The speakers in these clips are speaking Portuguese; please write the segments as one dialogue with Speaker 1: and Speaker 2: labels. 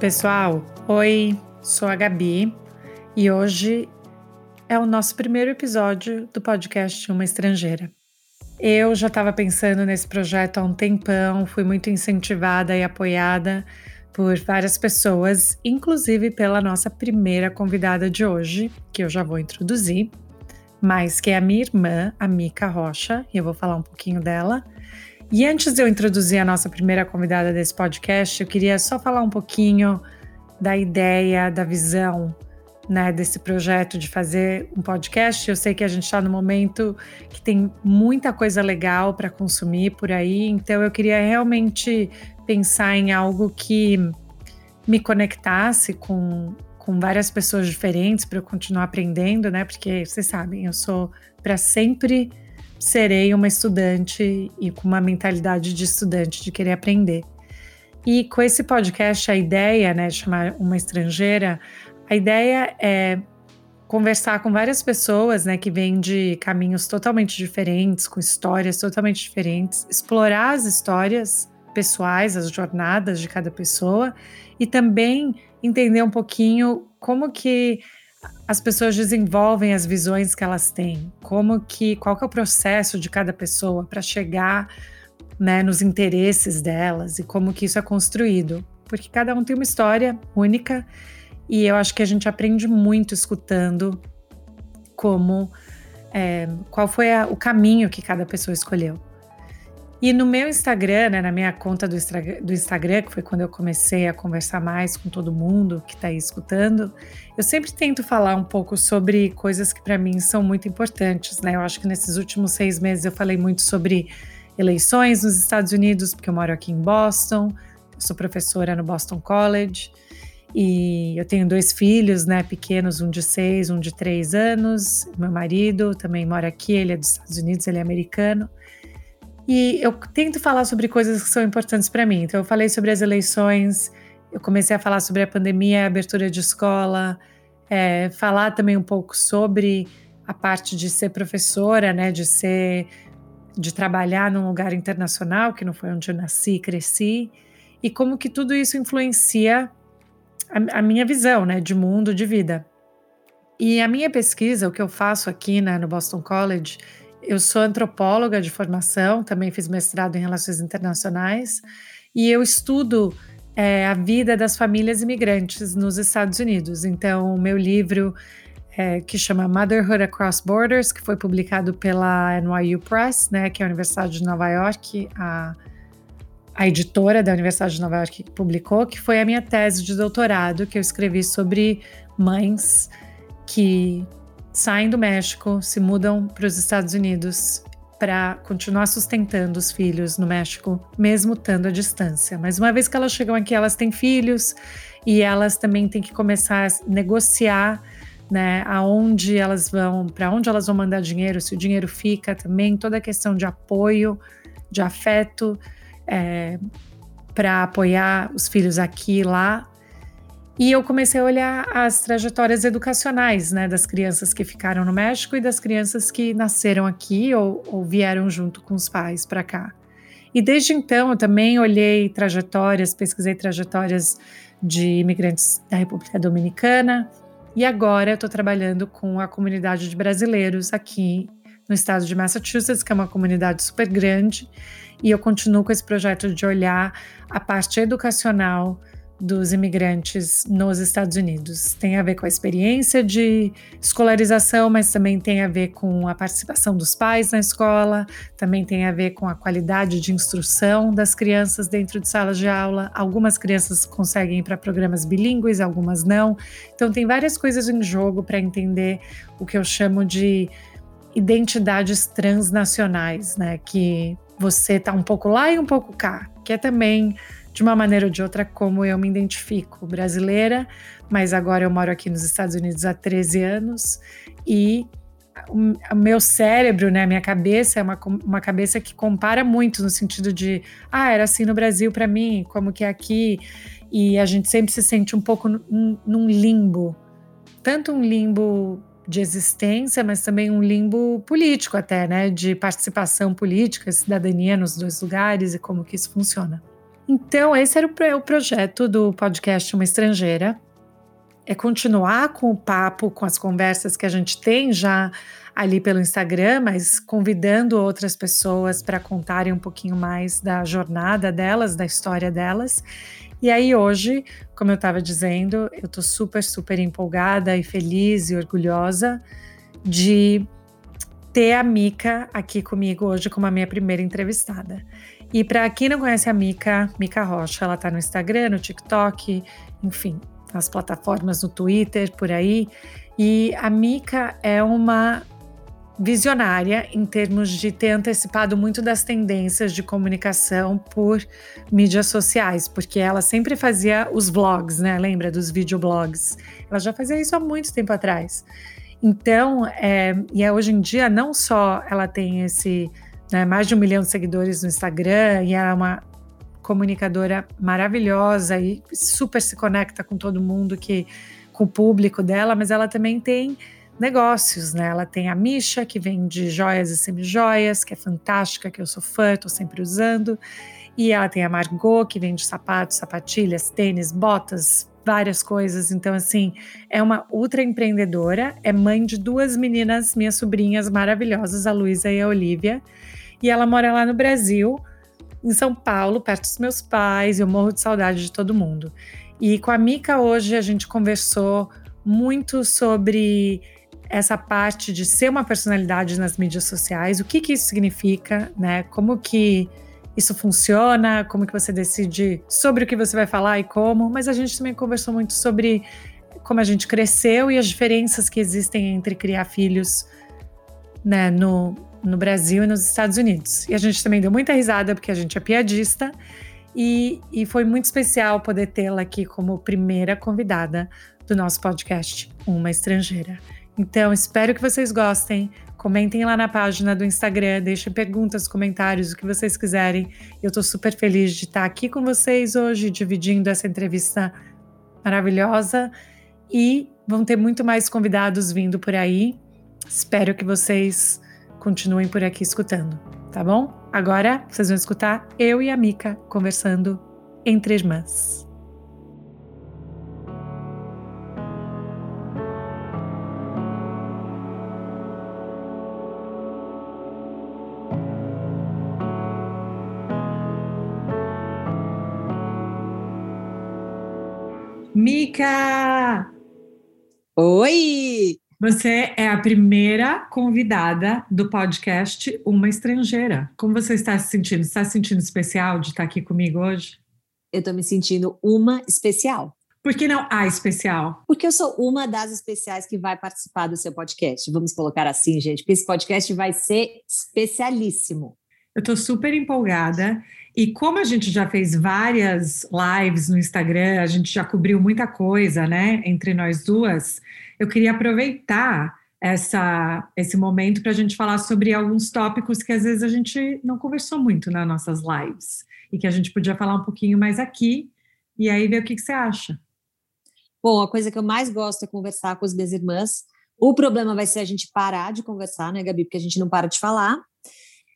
Speaker 1: Pessoal, oi, sou a Gabi e hoje é o nosso primeiro episódio do podcast Uma Estrangeira. Eu já estava pensando nesse projeto há um tempão, fui muito incentivada e apoiada por várias pessoas, inclusive pela nossa primeira convidada de hoje, que eu já vou introduzir, mas que é a minha irmã, a Mica Rocha, e eu vou falar um pouquinho dela. E antes de eu introduzir a nossa primeira convidada desse podcast, eu queria só falar um pouquinho da ideia, da visão né, desse projeto de fazer um podcast. Eu sei que a gente está no momento que tem muita coisa legal para consumir por aí, então eu queria realmente pensar em algo que me conectasse com, com várias pessoas diferentes para eu continuar aprendendo, né? Porque vocês sabem, eu sou para sempre serei uma estudante e com uma mentalidade de estudante, de querer aprender. E com esse podcast, a ideia, né, chamar uma estrangeira, a ideia é conversar com várias pessoas, né, que vêm de caminhos totalmente diferentes, com histórias totalmente diferentes, explorar as histórias pessoais, as jornadas de cada pessoa e também entender um pouquinho como que as pessoas desenvolvem as visões que elas têm, como que qual que é o processo de cada pessoa para chegar né, nos interesses delas e como que isso é construído, porque cada um tem uma história única e eu acho que a gente aprende muito escutando como é, qual foi a, o caminho que cada pessoa escolheu. E no meu Instagram, né, na minha conta do, do, Instagram, que foi quando eu comecei a conversar mais com todo mundo que está aí escutando, eu sempre tento falar um pouco sobre coisas que para mim são muito importantes. Né? Eu acho que nesses últimos seis meses eu falei muito sobre eleições nos Estados Unidos, porque eu moro aqui em Boston, eu sou professora no Boston College. E eu tenho dois filhos, né, pequenos, um de seis, um de três anos. Meu marido também mora aqui, ele é dos Estados Unidos, ele é americano. E eu tento falar sobre coisas que são importantes para mim. Então, eu falei sobre as eleições, eu comecei a falar sobre a pandemia, a abertura de escola, é, falar também um pouco sobre a parte de ser professora, né, de ser, de trabalhar num lugar internacional, que não foi onde eu nasci e cresci, e como que tudo isso influencia a, a minha visão, né, de mundo, de vida. E a minha pesquisa, o que eu faço aqui né, no Boston College, eu sou antropóloga de formação, também fiz mestrado em relações internacionais e eu estudo é, a vida das famílias imigrantes nos Estados Unidos. Então, o meu livro é, que chama Motherhood Across Borders, que foi publicado pela NYU Press, né, que é a Universidade de Nova York, a, a editora da Universidade de Nova York que publicou, que foi a minha tese de doutorado que eu escrevi sobre mães que saem do México, se mudam para os Estados Unidos para continuar sustentando os filhos no México, mesmo estando à distância. Mas uma vez que elas chegam aqui, elas têm filhos e elas também têm que começar a negociar, né, aonde elas vão, para onde elas vão mandar dinheiro, se o dinheiro fica também, toda a questão de apoio, de afeto, é, para apoiar os filhos aqui e lá. E eu comecei a olhar as trajetórias educacionais né, das crianças que ficaram no México e das crianças que nasceram aqui ou, ou vieram junto com os pais para cá. E desde então eu também olhei trajetórias, pesquisei trajetórias de imigrantes da República Dominicana e agora eu estou trabalhando com a comunidade de brasileiros aqui no estado de Massachusetts, que é uma comunidade super grande, e eu continuo com esse projeto de olhar a parte educacional dos imigrantes nos Estados Unidos. Tem a ver com a experiência de escolarização, mas também tem a ver com a participação dos pais na escola, também tem a ver com a qualidade de instrução das crianças dentro de salas de aula. Algumas crianças conseguem ir para programas bilíngues, algumas não. Então, tem várias coisas em jogo para entender o que eu chamo de identidades transnacionais, né? Que você está um pouco lá e um pouco cá, que é também de uma maneira ou de outra, como eu me identifico brasileira, mas agora eu moro aqui nos Estados Unidos há 13 anos e o meu cérebro, né, a minha cabeça é uma, uma cabeça que compara muito no sentido de, ah, era assim no Brasil para mim, como que é aqui, e a gente sempre se sente um pouco num, num limbo, tanto um limbo de existência, mas também um limbo político até, né, de participação política, cidadania nos dois lugares e como que isso funciona. Então, esse era o, o projeto do podcast Uma Estrangeira. É continuar com o papo, com as conversas que a gente tem já ali pelo Instagram, mas convidando outras pessoas para contarem um pouquinho mais da jornada delas, da história delas. E aí hoje, como eu estava dizendo, eu estou super, super empolgada e feliz e orgulhosa de ter a Mica aqui comigo hoje como a minha primeira entrevistada. E para quem não conhece a Mica, Mica Rocha, ela está no Instagram, no TikTok, enfim, nas plataformas no Twitter, por aí. E a Mica é uma visionária em termos de ter antecipado muito das tendências de comunicação por mídias sociais, porque ela sempre fazia os vlogs, né? Lembra dos videoblogs? Ela já fazia isso há muito tempo atrás. Então, é, e é hoje em dia não só ela tem esse né, mais de um milhão de seguidores no Instagram e ela é uma comunicadora maravilhosa e super se conecta com todo mundo que com o público dela, mas ela também tem negócios, né? Ela tem a Misha, que vende joias e semijoias, que é fantástica, que eu sou fã, estou sempre usando. E ela tem a Margot, que vende sapatos, sapatilhas, tênis, botas, várias coisas. Então, assim, é uma ultra empreendedora, é mãe de duas meninas, minhas sobrinhas maravilhosas, a Luísa e a Olivia. E ela mora lá no Brasil, em São Paulo, perto dos meus pais. Eu morro de saudade de todo mundo. E com a Mica hoje a gente conversou muito sobre essa parte de ser uma personalidade nas mídias sociais, o que, que isso significa, né? Como que isso funciona, como que você decide sobre o que você vai falar e como, mas a gente também conversou muito sobre como a gente cresceu e as diferenças que existem entre criar filhos né, no, no Brasil e nos Estados Unidos. E a gente também deu muita risada porque a gente é piadista e, e foi muito especial poder tê-la aqui como primeira convidada do nosso podcast Uma Estrangeira. Então, espero que vocês gostem. Comentem lá na página do Instagram, deixem perguntas, comentários, o que vocês quiserem. Eu estou super feliz de estar aqui com vocês hoje, dividindo essa entrevista maravilhosa. E vão ter muito mais convidados vindo por aí. Espero que vocês continuem por aqui escutando, tá bom? Agora vocês vão escutar eu e a Mica conversando entre irmãs. Mica!
Speaker 2: Oi!
Speaker 1: Você é a primeira convidada do podcast Uma Estrangeira. Como você está se sentindo? Está se sentindo especial de estar aqui comigo hoje?
Speaker 2: Eu estou me sentindo uma especial.
Speaker 1: Por que não a especial?
Speaker 2: Porque eu sou uma das especiais que vai participar do seu podcast. Vamos colocar assim, gente, porque esse podcast vai ser especialíssimo.
Speaker 1: Eu estou super empolgada. E como a gente já fez várias lives no Instagram, a gente já cobriu muita coisa, né, entre nós duas, eu queria aproveitar essa, esse momento para a gente falar sobre alguns tópicos que às vezes a gente não conversou muito nas nossas lives e que a gente podia falar um pouquinho mais aqui e aí ver o que, que você acha.
Speaker 2: Bom, a coisa que eu mais gosto é conversar com as minhas irmãs. O problema vai ser a gente parar de conversar, né, Gabi? Porque a gente não para de falar.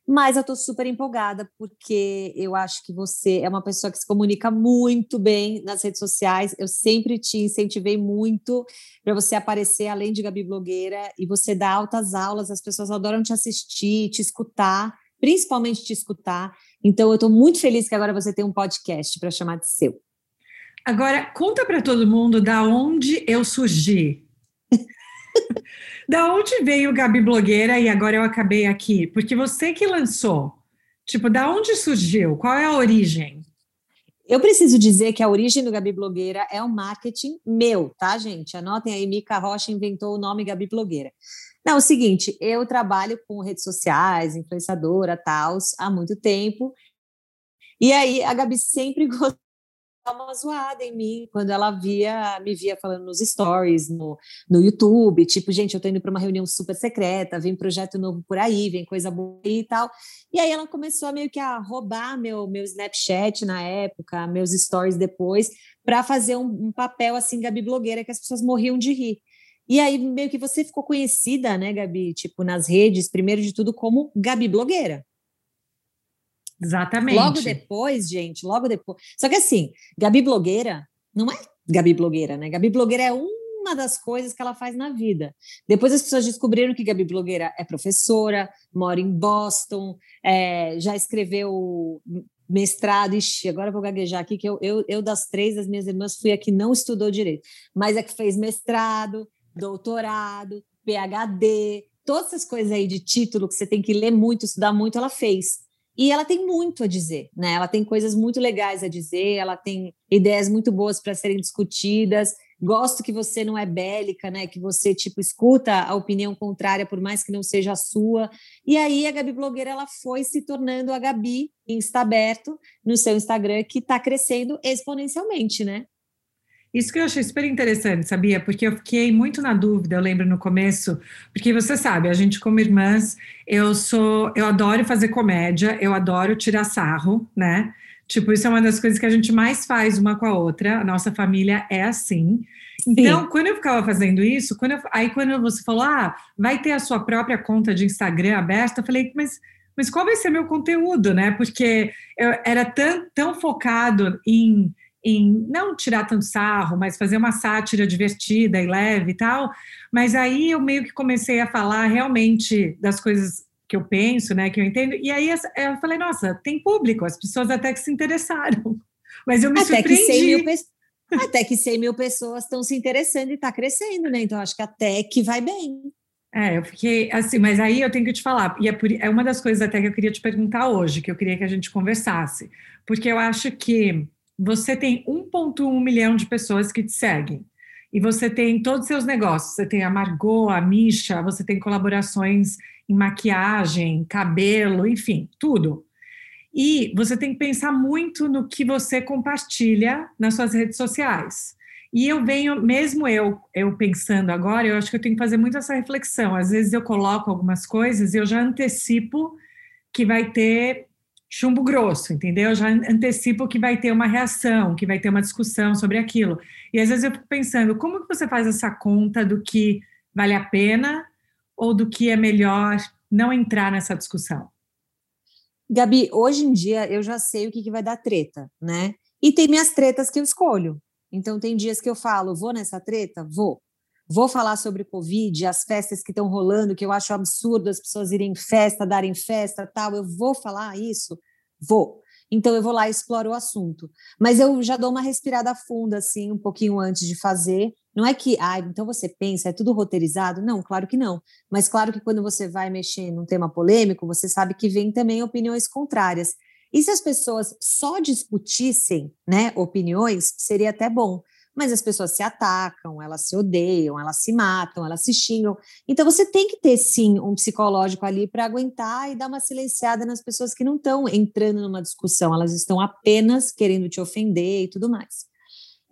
Speaker 2: Mas eu estou super empolgada porque eu acho que você é uma pessoa que se comunica muito bem nas redes sociais. Eu sempre te incentivei muito para você aparecer além de Gabi blogueira e você dá altas aulas. As pessoas adoram te assistir, te escutar, principalmente te escutar. Então eu estou muito feliz que agora você tem um podcast para chamar de seu.
Speaker 1: Agora conta para todo mundo da onde eu surgi. Da onde veio Gabi Blogueira e agora eu acabei aqui? Porque você que lançou. Tipo, da onde surgiu? Qual é a origem?
Speaker 2: Eu preciso dizer que a origem do Gabi Blogueira é um marketing meu, tá, gente? Anotem aí, Mica Rocha inventou o nome Gabi Blogueira. Não, é o seguinte, eu trabalho com redes sociais, influenciadora, tal, há muito tempo. E aí a Gabi sempre gostou uma zoada em mim quando ela via, me via falando nos stories, no, no YouTube, tipo, gente, eu tô indo para uma reunião super secreta, vem projeto novo por aí, vem coisa boa e tal. E aí ela começou a meio que a roubar meu, meu Snapchat na época, meus stories depois, para fazer um, um papel assim, Gabi blogueira, que as pessoas morriam de rir. E aí, meio que você ficou conhecida, né, Gabi? Tipo, nas redes, primeiro de tudo, como Gabi Blogueira.
Speaker 3: Exatamente.
Speaker 2: Logo depois, gente, logo depois. Só que assim, Gabi blogueira não é Gabi blogueira, né? Gabi blogueira é uma das coisas que ela faz na vida. Depois as pessoas descobriram que Gabi blogueira é professora, mora em Boston, é, já escreveu mestrado, ixi, agora vou gaguejar aqui, que eu, eu, eu das três das minhas irmãs fui a que não estudou direito, mas é que fez mestrado, doutorado, PhD, todas essas coisas aí de título que você tem que ler muito, estudar muito, ela fez. E ela tem muito a dizer, né? Ela tem coisas muito legais a dizer, ela tem ideias muito boas para serem discutidas. Gosto que você não é bélica, né? Que você tipo escuta a opinião contrária, por mais que não seja a sua. E aí a Gabi blogueira ela foi se tornando a Gabi Insta aberto no seu Instagram que está crescendo exponencialmente, né?
Speaker 3: Isso que eu achei super interessante, sabia? Porque eu fiquei muito na dúvida, eu lembro no começo, porque você sabe, a gente como irmãs, eu sou, eu adoro fazer comédia, eu adoro tirar sarro, né? Tipo, isso é uma das coisas que a gente mais faz uma com a outra. A nossa família é assim. Então, Sim. quando eu ficava fazendo isso, quando eu, aí quando você falou, ah, vai ter a sua própria conta de Instagram aberta, eu falei, mas mas qual vai ser meu conteúdo, né? Porque eu era tão, tão focado em em não tirar tanto sarro, mas fazer uma sátira divertida e leve e tal. Mas aí eu meio que comecei a falar realmente das coisas que eu penso, né, que eu entendo. E aí eu falei, nossa, tem público, as pessoas até que se interessaram. Mas eu me até surpreendi. Que 100 mil
Speaker 2: até que 100 mil pessoas estão se interessando e está crescendo, né? Então acho que até que vai bem.
Speaker 3: É, eu fiquei assim, mas aí eu tenho que te falar, e é, por, é uma das coisas até que eu queria te perguntar hoje, que eu queria que a gente conversasse, porque eu acho que você tem 1,1 milhão de pessoas que te seguem. E você tem todos os seus negócios. Você tem a Margot, a Misha, você tem colaborações em maquiagem, cabelo, enfim, tudo. E você tem que pensar muito no que você compartilha nas suas redes sociais. E eu venho, mesmo eu, eu pensando agora, eu acho que eu tenho que fazer muito essa reflexão. Às vezes eu coloco algumas coisas e eu já antecipo que vai ter chumbo grosso, entendeu? Eu já antecipo que vai ter uma reação, que vai ter uma discussão sobre aquilo. E às vezes eu fico pensando, como que você faz essa conta do que vale a pena ou do que é melhor não entrar nessa discussão?
Speaker 2: Gabi, hoje em dia eu já sei o que, que vai dar treta, né? E tem minhas tretas que eu escolho. Então tem dias que eu falo, vou nessa treta? Vou. Vou falar sobre Covid, as festas que estão rolando, que eu acho absurdo as pessoas irem em festa, darem festa, tal. Eu vou falar isso? Vou. Então eu vou lá e exploro o assunto. Mas eu já dou uma respirada funda, assim, um pouquinho antes de fazer. Não é que, ah, então você pensa, é tudo roteirizado? Não, claro que não. Mas claro que quando você vai mexer num tema polêmico, você sabe que vem também opiniões contrárias. E se as pessoas só discutissem, né, opiniões, seria até bom mas as pessoas se atacam, elas se odeiam, elas se matam, elas se xingam. Então você tem que ter sim um psicológico ali para aguentar e dar uma silenciada nas pessoas que não estão entrando numa discussão, elas estão apenas querendo te ofender e tudo mais.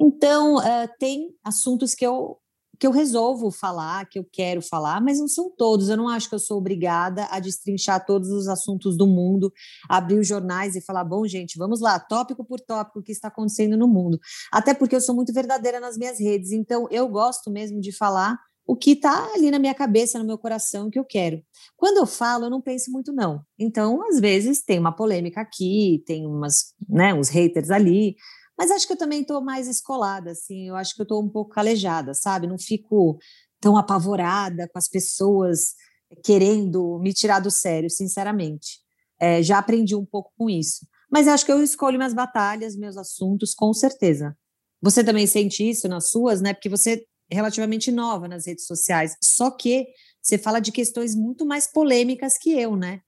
Speaker 2: Então, uh, tem assuntos que eu que eu resolvo falar, que eu quero falar, mas não são todos. Eu não acho que eu sou obrigada a destrinchar todos os assuntos do mundo, abrir os jornais e falar: bom, gente, vamos lá, tópico por tópico, o que está acontecendo no mundo. Até porque eu sou muito verdadeira nas minhas redes, então eu gosto mesmo de falar o que está ali na minha cabeça, no meu coração, que eu quero. Quando eu falo, eu não penso muito, não. Então, às vezes, tem uma polêmica aqui, tem umas, né, uns haters ali, mas acho que eu também estou mais escolada, assim, eu acho que eu estou um pouco calejada, sabe? Não fico tão apavorada com as pessoas querendo me tirar do sério, sinceramente. É, já aprendi um pouco com isso. Mas acho que eu escolho minhas batalhas, meus assuntos, com certeza. Você também sente isso nas suas, né? Porque você é relativamente nova nas redes sociais. Só que você fala de questões muito mais polêmicas que eu, né?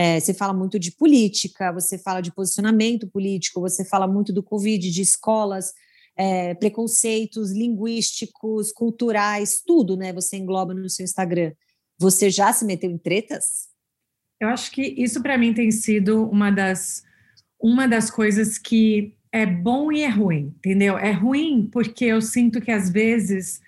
Speaker 2: É, você fala muito de política, você fala de posicionamento político, você fala muito do Covid, de escolas, é, preconceitos linguísticos, culturais, tudo, né? Você engloba no seu Instagram. Você já se meteu em tretas?
Speaker 3: Eu acho que isso para mim tem sido uma das uma das coisas que é bom e é ruim, entendeu? É ruim porque eu sinto que às vezes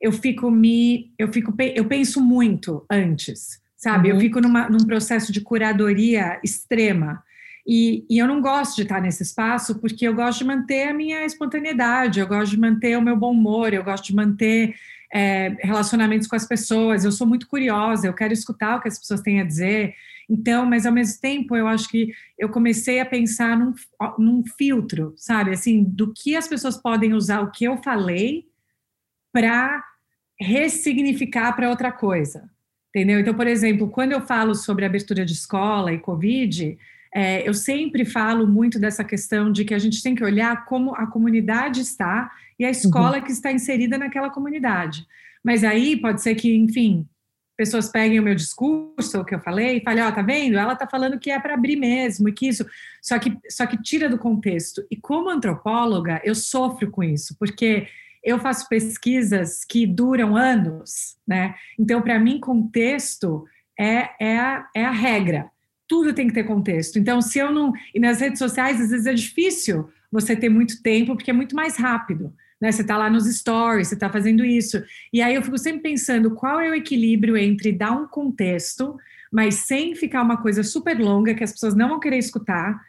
Speaker 3: eu fico me eu fico eu penso muito antes sabe? Uhum. Eu fico numa, num processo de curadoria extrema. E, e, eu não gosto de estar nesse espaço porque eu gosto de manter a minha espontaneidade, eu gosto de manter o meu bom humor, eu gosto de manter é, relacionamentos com as pessoas. Eu sou muito curiosa, eu quero escutar o que as pessoas têm a dizer. Então, mas ao mesmo tempo, eu acho que eu comecei a pensar num, num filtro, sabe? Assim, do que as pessoas podem usar o que eu falei para ressignificar para outra coisa. Entendeu? Então, por exemplo, quando eu falo sobre abertura de escola e Covid, é, eu sempre falo muito dessa questão de que a gente tem que olhar como a comunidade está e a escola uhum. que está inserida naquela comunidade. Mas aí pode ser que, enfim, pessoas peguem o meu discurso, o que eu falei, e falem, ó, oh, tá vendo? Ela tá falando que é para abrir mesmo, e que isso. Só que, só que tira do contexto. E como antropóloga, eu sofro com isso, porque eu faço pesquisas que duram anos, né? Então, para mim, contexto é, é, a, é a regra tudo tem que ter contexto. Então, se eu não. E nas redes sociais, às vezes é difícil você ter muito tempo, porque é muito mais rápido. Né? Você está lá nos stories, você está fazendo isso. E aí eu fico sempre pensando qual é o equilíbrio entre dar um contexto, mas sem ficar uma coisa super longa que as pessoas não vão querer escutar,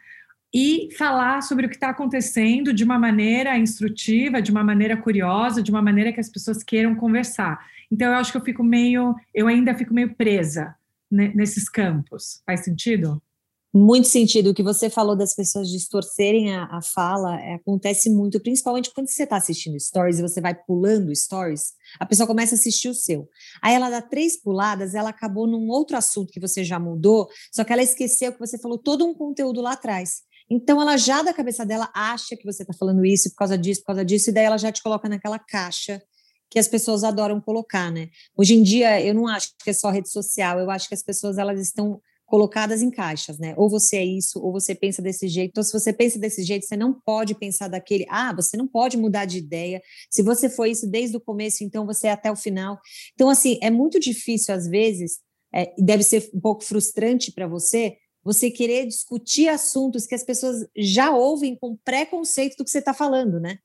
Speaker 3: e falar sobre o que está acontecendo de uma maneira instrutiva, de uma maneira curiosa, de uma maneira que as pessoas queiram conversar. Então, eu acho que eu fico meio, eu ainda fico meio presa nesses campos. Faz sentido?
Speaker 2: Muito sentido. O que você falou das pessoas distorcerem a, a fala é, acontece muito, principalmente quando você está assistindo stories e você vai pulando stories, a pessoa começa a assistir o seu. Aí ela dá três puladas, ela acabou num outro assunto que você já mudou, só que ela esqueceu que você falou todo um conteúdo lá atrás. Então ela já da cabeça dela acha que você está falando isso por causa disso, por causa disso, e daí ela já te coloca naquela caixa que as pessoas adoram colocar, né? Hoje em dia, eu não acho que é só rede social, eu acho que as pessoas elas estão colocadas em caixas, né? Ou você é isso, ou você pensa desse jeito. Então, se você pensa desse jeito, você não pode pensar daquele. Ah, você não pode mudar de ideia. Se você foi isso desde o começo, então você é até o final. Então, assim, é muito difícil às vezes, é, deve ser um pouco frustrante para você, você querer discutir assuntos que as pessoas já ouvem com preconceito do que você está falando, né?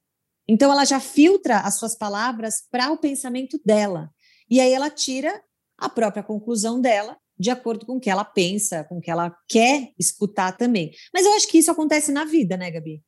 Speaker 2: Então, ela já filtra as suas palavras para o pensamento dela. E aí ela tira a própria conclusão dela de acordo com o que ela pensa, com o que ela quer escutar também. Mas eu acho que isso acontece na vida, né, Gabi?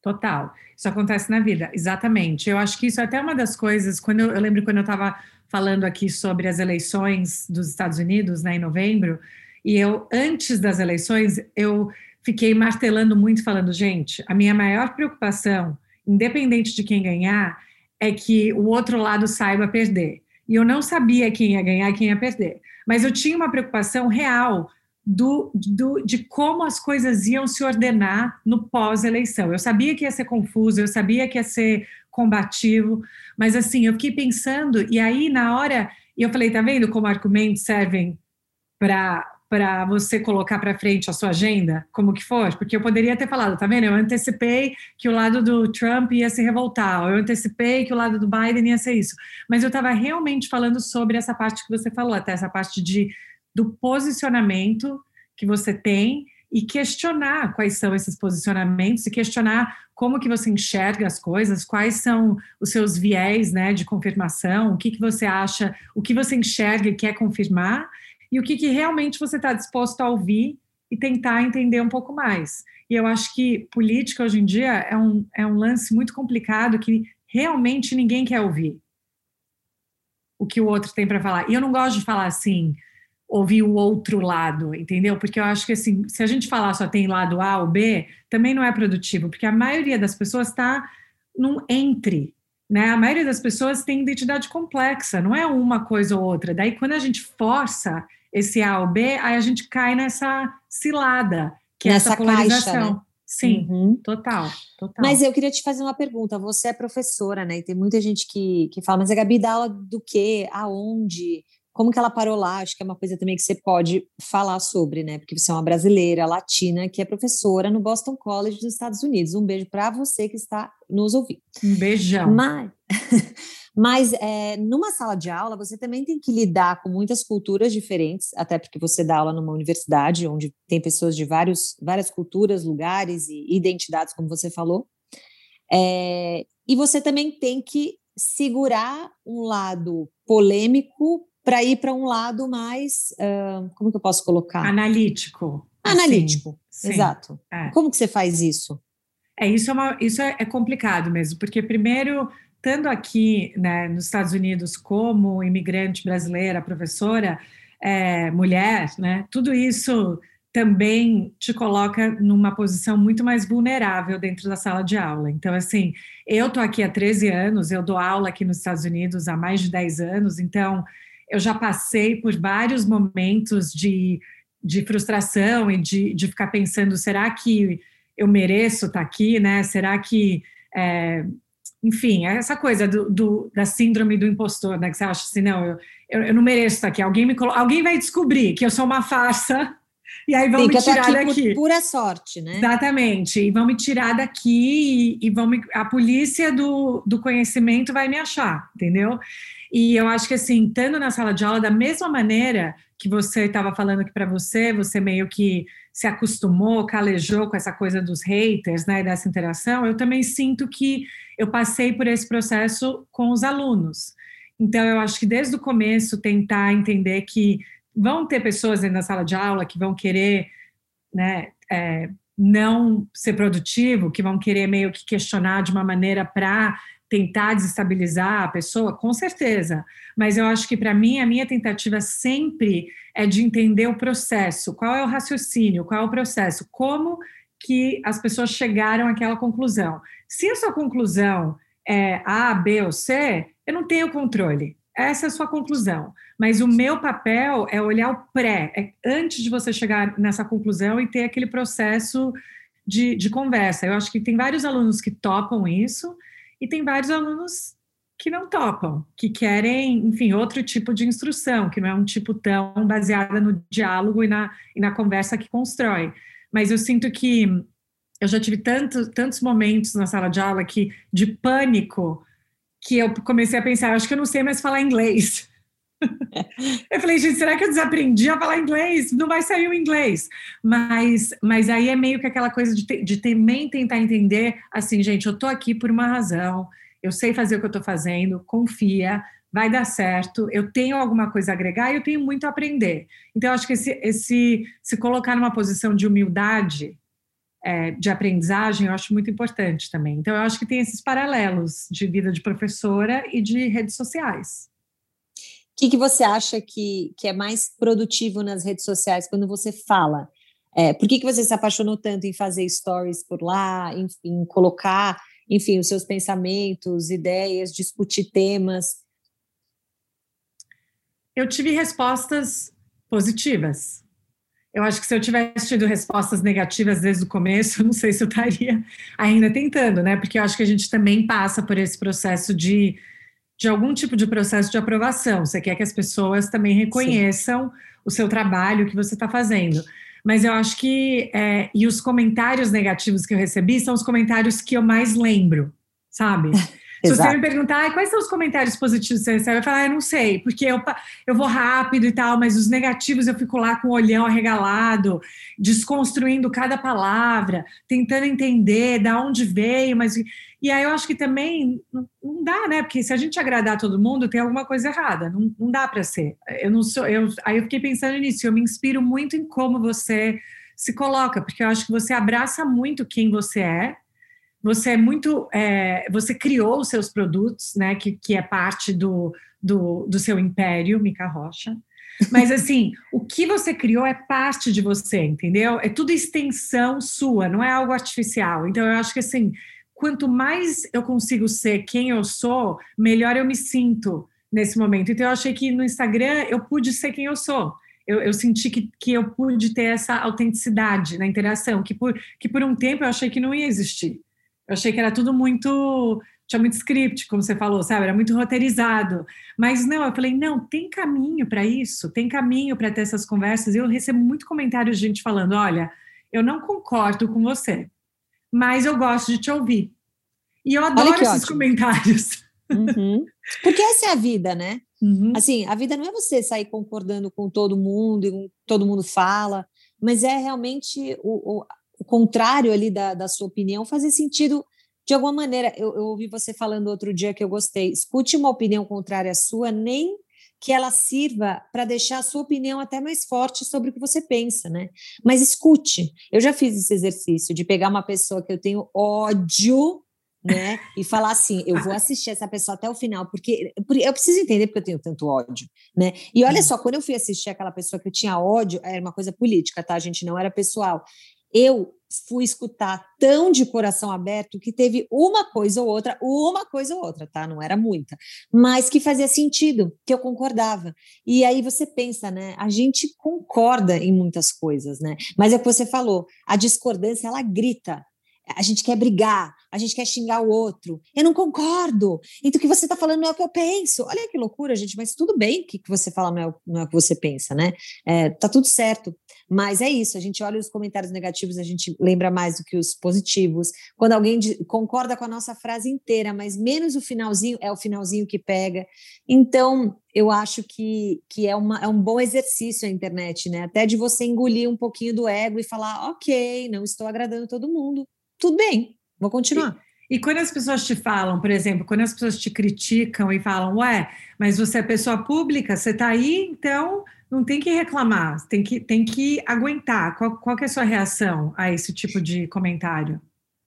Speaker 3: Total. Isso acontece na vida, exatamente. Eu acho que isso é até uma das coisas, quando eu, eu lembro quando eu estava falando aqui sobre as eleições dos Estados Unidos, né, em novembro, e eu, antes das eleições, eu fiquei martelando muito, falando, gente, a minha maior preocupação independente de quem ganhar, é que o outro lado saiba perder. E eu não sabia quem ia ganhar e quem ia perder. Mas eu tinha uma preocupação real do, do, de como as coisas iam se ordenar no pós-eleição. Eu sabia que ia ser confuso, eu sabia que ia ser combativo, mas assim, eu fiquei pensando, e aí na hora, eu falei, tá vendo como argumentos servem para para você colocar para frente a sua agenda, como que for, porque eu poderia ter falado, tá vendo? Eu antecipei que o lado do Trump ia se revoltar, eu antecipei que o lado do Biden ia ser isso. Mas eu estava realmente falando sobre essa parte que você falou, até essa parte de do posicionamento que você tem e questionar quais são esses posicionamentos e questionar como que você enxerga as coisas, quais são os seus viés, né, de confirmação, o que que você acha, o que você enxerga e quer confirmar e o que, que realmente você está disposto a ouvir e tentar entender um pouco mais. E eu acho que política hoje em dia é um, é um lance muito complicado que realmente ninguém quer ouvir o que o outro tem para falar. E eu não gosto de falar assim, ouvir o outro lado, entendeu? Porque eu acho que assim, se a gente falar só tem lado A ou B, também não é produtivo, porque a maioria das pessoas está num entre. Né? A maioria das pessoas tem identidade complexa, não é uma coisa ou outra. Daí, quando a gente força esse A ou B, aí a gente cai nessa cilada, que nessa é essa polarização. Caixa, né? Sim, uhum. total, total.
Speaker 2: Mas eu queria te fazer uma pergunta. Você é professora, né? E tem muita gente que, que fala, mas a Gabi dá aula do quê? Aonde? Como que ela parou lá? Acho que é uma coisa também que você pode falar sobre, né? Porque você é uma brasileira, latina, que é professora no Boston College dos Estados Unidos. Um beijo para você que está nos ouvindo.
Speaker 3: Um beijão.
Speaker 2: Mas, mas é, numa sala de aula, você também tem que lidar com muitas culturas diferentes, até porque você dá aula numa universidade onde tem pessoas de vários, várias culturas, lugares e identidades, como você falou. É, e você também tem que segurar um lado polêmico para ir para um lado mais, uh, como que eu posso colocar?
Speaker 3: Analítico.
Speaker 2: Analítico, sim, exato. É. Como que você faz isso?
Speaker 3: É, isso, é, uma, isso é, é complicado mesmo, porque primeiro, estando aqui né, nos Estados Unidos como imigrante brasileira, professora, é, mulher, né? Tudo isso também te coloca numa posição muito mais vulnerável dentro da sala de aula. Então, assim, eu tô aqui há 13 anos, eu dou aula aqui nos Estados Unidos há mais de 10 anos, então eu já passei por vários momentos de, de frustração e de, de ficar pensando, será que eu mereço estar tá aqui, né? Será que é, enfim, é essa coisa do, do, da síndrome do impostor, né? Que você acha assim, não, eu, eu, eu não mereço estar aqui. Alguém me colo... alguém vai descobrir que eu sou uma farsa e aí vão Sim, me tirar daqui.
Speaker 2: Por pura sorte, né?
Speaker 3: Exatamente. E vão me tirar daqui e, e vão me, a polícia do, do conhecimento vai me achar, entendeu? E eu acho que assim, estando na sala de aula, da mesma maneira que você estava falando aqui para você, você meio que se acostumou, calejou com essa coisa dos haters, né, dessa interação, eu também sinto que eu passei por esse processo com os alunos. Então, eu acho que desde o começo tentar entender que vão ter pessoas dentro da sala de aula que vão querer, né, é, não ser produtivo, que vão querer meio que questionar de uma maneira para tentar desestabilizar a pessoa, com certeza. Mas eu acho que para mim a minha tentativa sempre é de entender o processo, qual é o raciocínio, qual é o processo, como que as pessoas chegaram àquela conclusão. Se a sua conclusão é A, B ou C, eu não tenho controle. Essa é a sua conclusão. Mas o meu papel é olhar o pré, é antes de você chegar nessa conclusão e ter aquele processo de, de conversa. Eu acho que tem vários alunos que topam isso e tem vários alunos que não topam, que querem, enfim, outro tipo de instrução, que não é um tipo tão baseada no diálogo e na, e na conversa que constrói. Mas eu sinto que eu já tive tanto, tantos momentos na sala de aula que, de pânico que eu comecei a pensar, acho que eu não sei mais falar inglês. eu falei, gente, será que eu desaprendi a falar inglês? Não vai sair o inglês. Mas, mas aí é meio que aquela coisa de, de também tentar entender, assim, gente, eu tô aqui por uma razão, eu sei fazer o que eu tô fazendo, confia, vai dar certo, eu tenho alguma coisa a agregar e eu tenho muito a aprender. Então, eu acho que esse, esse se colocar numa posição de humildade é, de aprendizagem, eu acho muito importante também. Então, eu acho que tem esses paralelos de vida de professora e de redes sociais.
Speaker 2: O que, que você acha que, que é mais produtivo nas redes sociais quando você fala? É, por que, que você se apaixonou tanto em fazer stories por lá, enfim, colocar, enfim, os seus pensamentos, ideias, discutir temas?
Speaker 3: Eu tive respostas positivas. Eu acho que se eu tivesse tido respostas negativas desde o começo, eu não sei se eu estaria ainda tentando, né? Porque eu acho que a gente também passa por esse processo de, de algum tipo de processo de aprovação. Você quer que as pessoas também reconheçam Sim. o seu trabalho que você está fazendo. Mas eu acho que. É, e os comentários negativos que eu recebi são os comentários que eu mais lembro, sabe? Se você me perguntar quais são os comentários positivos que você recebe, eu falo, ah, eu não sei, porque eu, eu vou rápido e tal, mas os negativos eu fico lá com o olhão arregalado, desconstruindo cada palavra, tentando entender da onde veio, mas. E aí eu acho que também não, dá, né? Porque se a gente agradar todo mundo, tem alguma coisa errada. Não, não dá para ser. Eu não sou. Eu, aí eu fiquei pensando nisso. Eu me inspiro muito em como você se coloca, porque eu acho que você abraça muito quem você é você é muito, é, você criou os seus produtos, né, que, que é parte do, do, do seu império, Mica Rocha. Mas assim, o que você criou é parte de você, entendeu? É tudo extensão sua, não é algo artificial. Então eu acho que assim, quanto mais eu consigo ser quem eu sou, melhor eu me sinto nesse momento. Então eu achei que no Instagram eu pude ser quem eu sou. Eu, eu, senti que, que eu pude ter essa autenticidade na interação, que por, que por um tempo eu achei que não ia existir. Eu achei que era tudo muito. Tinha muito script, como você falou, sabe? Era muito roteirizado. Mas não, eu falei, não, tem caminho para isso, tem caminho para ter essas conversas. E eu recebo muito comentário de gente falando: olha, eu não concordo com você, mas eu gosto de te ouvir. E eu adoro esses ótimo. comentários.
Speaker 2: Uhum. Porque essa é a vida, né? Uhum. Assim, a vida não é você sair concordando com todo mundo e todo mundo fala, mas é realmente o, o o contrário ali da, da sua opinião fazer sentido de alguma maneira. Eu, eu ouvi você falando outro dia que eu gostei. Escute uma opinião contrária à sua, nem que ela sirva para deixar a sua opinião até mais forte sobre o que você pensa, né? Mas escute. Eu já fiz esse exercício de pegar uma pessoa que eu tenho ódio né? E falar assim, eu vou assistir essa pessoa até o final, porque, porque eu preciso entender porque eu tenho tanto ódio, né? E olha só, quando eu fui assistir aquela pessoa que eu tinha ódio, era uma coisa política, tá, gente? Não era pessoal. Eu fui escutar tão de coração aberto que teve uma coisa ou outra, uma coisa ou outra, tá? Não era muita, mas que fazia sentido, que eu concordava. E aí você pensa, né? A gente concorda em muitas coisas, né? Mas é o que você falou, a discordância ela grita a gente quer brigar, a gente quer xingar o outro. Eu não concordo. Então, o que você está falando não é o que eu penso. Olha que loucura, gente, mas tudo bem que, que você fala não é, o, não é o que você pensa, né? É, tá tudo certo. Mas é isso, a gente olha os comentários negativos, a gente lembra mais do que os positivos. Quando alguém concorda com a nossa frase inteira, mas menos o finalzinho, é o finalzinho que pega. Então, eu acho que, que é, uma, é um bom exercício a internet, né? Até de você engolir um pouquinho do ego e falar, ok, não estou agradando todo mundo tudo bem, vou continuar.
Speaker 3: E, e quando as pessoas te falam, por exemplo, quando as pessoas te criticam e falam, ué, mas você é pessoa pública, você está aí, então não tem que reclamar, tem que, tem que aguentar. Qual, qual que é a sua reação a esse tipo de comentário?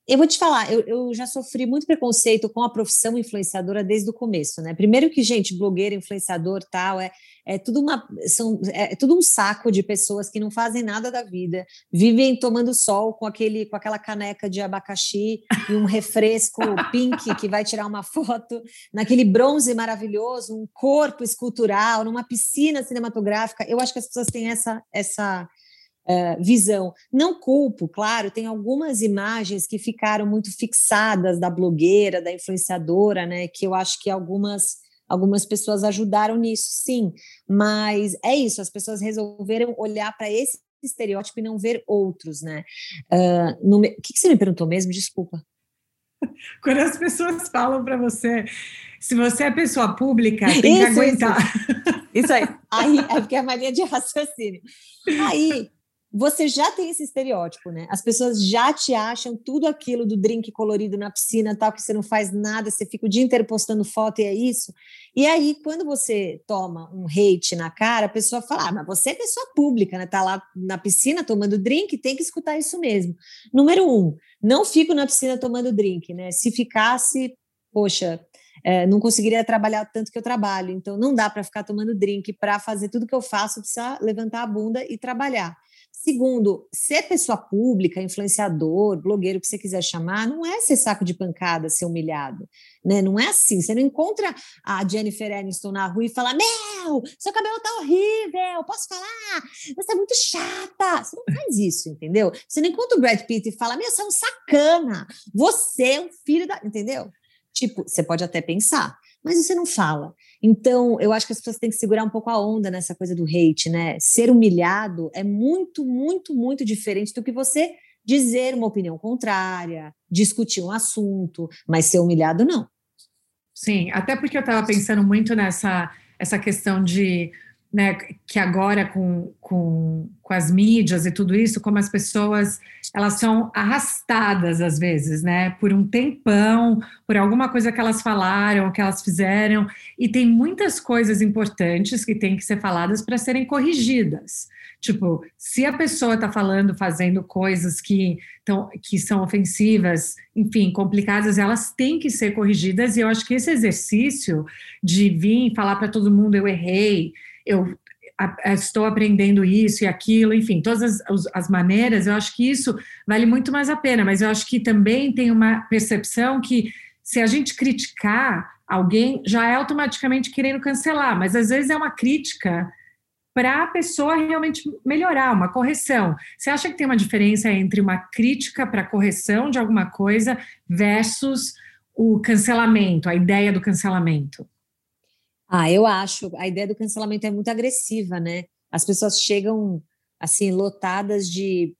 Speaker 2: Eu vou te falar, eu, eu, já sofri muito preconceito com a profissão influenciadora desde o começo, né? Primeiro que, gente, blogueiro, influenciador, tal, é, é tudo uma são é, é tudo um saco de pessoas que não fazem nada da vida, vivem tomando sol com aquele com aquela caneca de abacaxi e um refresco pink que vai tirar uma foto naquele bronze maravilhoso, um corpo escultural, numa piscina cinematográfica. Eu acho que as pessoas têm essa essa Uh, visão. Não culpo, claro, tem algumas imagens que ficaram muito fixadas da blogueira, da influenciadora, né? Que eu acho que algumas algumas pessoas ajudaram nisso, sim. Mas é isso, as pessoas resolveram olhar para esse estereótipo e não ver outros, né? Uh, no, o que, que você me perguntou mesmo? Desculpa.
Speaker 3: Quando as pessoas falam para você, se você é pessoa pública, tem isso, que aguentar.
Speaker 2: Isso, isso aí. aí. É porque é a mania de raciocínio. Aí você já tem esse estereótipo, né? As pessoas já te acham tudo aquilo do drink colorido na piscina, tal, que você não faz nada, você fica o dia inteiro postando foto e é isso. E aí, quando você toma um hate na cara, a pessoa fala: ah, mas você é pessoa pública, né? Tá lá na piscina tomando drink, tem que escutar isso mesmo. Número um, não fico na piscina tomando drink, né? Se ficasse, poxa, é, não conseguiria trabalhar tanto que eu trabalho. Então, não dá para ficar tomando drink para fazer tudo que eu faço, precisa levantar a bunda e trabalhar. Segundo, ser pessoa pública, influenciador, blogueiro, que você quiser chamar, não é ser saco de pancada, ser humilhado, né? Não é assim. Você não encontra a Jennifer Aniston na rua e fala: Meu, seu cabelo tá horrível, posso falar? Você é muito chata. Você não faz isso, entendeu? Você não encontra o Brad Pitt e fala: Meu, você é um sacana, você é um filho da. Entendeu? Tipo, você pode até pensar, mas você não fala. Então, eu acho que as pessoas têm que segurar um pouco a onda nessa coisa do hate, né? Ser humilhado é muito, muito, muito diferente do que você dizer uma opinião contrária, discutir um assunto, mas ser humilhado não.
Speaker 3: Sim, até porque eu estava pensando muito nessa essa questão de né, que agora com, com, com as mídias e tudo isso, como as pessoas elas são arrastadas às vezes, né, por um tempão, por alguma coisa que elas falaram, que elas fizeram, e tem muitas coisas importantes que têm que ser faladas para serem corrigidas. Tipo, se a pessoa está falando, fazendo coisas que, tão, que são ofensivas, enfim, complicadas, elas têm que ser corrigidas, e eu acho que esse exercício de vir falar para todo mundo eu errei, eu estou aprendendo isso e aquilo, enfim, todas as, as, maneiras, eu acho que isso vale muito mais a pena, mas eu acho que também tem uma percepção que se a gente criticar alguém, já é automaticamente querendo cancelar, mas às vezes é uma crítica para a pessoa realmente melhorar, uma correção. Você acha que tem uma diferença entre uma crítica para correção de alguma coisa versus o cancelamento, a ideia do cancelamento?
Speaker 2: Ah, eu acho. A ideia do cancelamento é muito agressiva, né? As pessoas chegam assim lotadas de,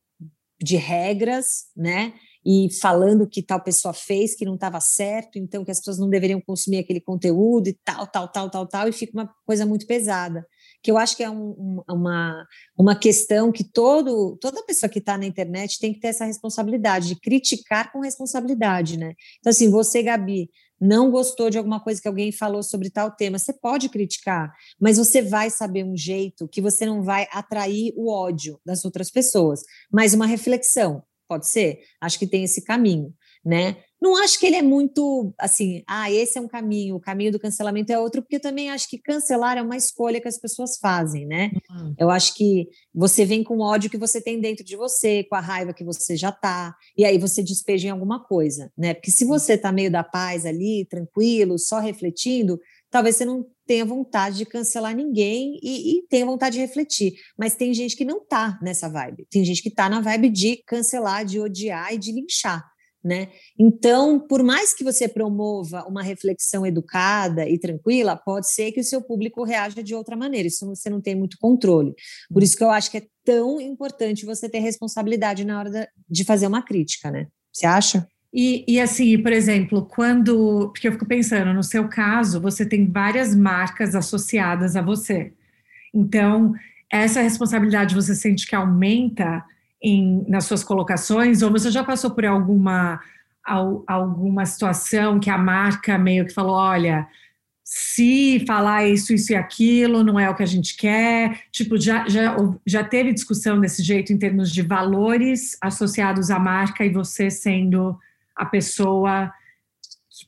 Speaker 2: de regras, né? E falando que tal pessoa fez que não estava certo, então que as pessoas não deveriam consumir aquele conteúdo e tal, tal, tal, tal, tal, e fica uma coisa muito pesada. Que eu acho que é um, um, uma, uma questão que todo, toda pessoa que está na internet tem que ter essa responsabilidade de criticar com responsabilidade, né? Então, assim, você, Gabi, não gostou de alguma coisa que alguém falou sobre tal tema, você pode criticar, mas você vai saber um jeito que você não vai atrair o ódio das outras pessoas, mas uma reflexão, pode ser? Acho que tem esse caminho, né? Não acho que ele é muito assim, ah, esse é um caminho, o caminho do cancelamento é outro, porque eu também acho que cancelar é uma escolha que as pessoas fazem, né? Uhum. Eu acho que você vem com o ódio que você tem dentro de você, com a raiva que você já tá, e aí você despeja em alguma coisa, né? Porque se você tá meio da paz ali, tranquilo, só refletindo, talvez você não tenha vontade de cancelar ninguém e, e tenha vontade de refletir. Mas tem gente que não tá nessa vibe. Tem gente que tá na vibe de cancelar, de odiar e de linchar. Né? Então, por mais que você promova uma reflexão educada e tranquila, pode ser que o seu público reaja de outra maneira. Isso você não tem muito controle. Por isso que eu acho que é tão importante você ter responsabilidade na hora de fazer uma crítica, né? Você acha?
Speaker 3: E, e, assim, por exemplo, quando. Porque eu fico pensando, no seu caso, você tem várias marcas associadas a você. Então, essa responsabilidade você sente que aumenta em, nas suas colocações, ou você já passou por alguma, alguma situação que a marca meio que falou: olha, se falar isso, isso e aquilo não é o que a gente quer. Tipo, já, já, já teve discussão desse jeito em termos de valores associados à marca e você sendo a pessoa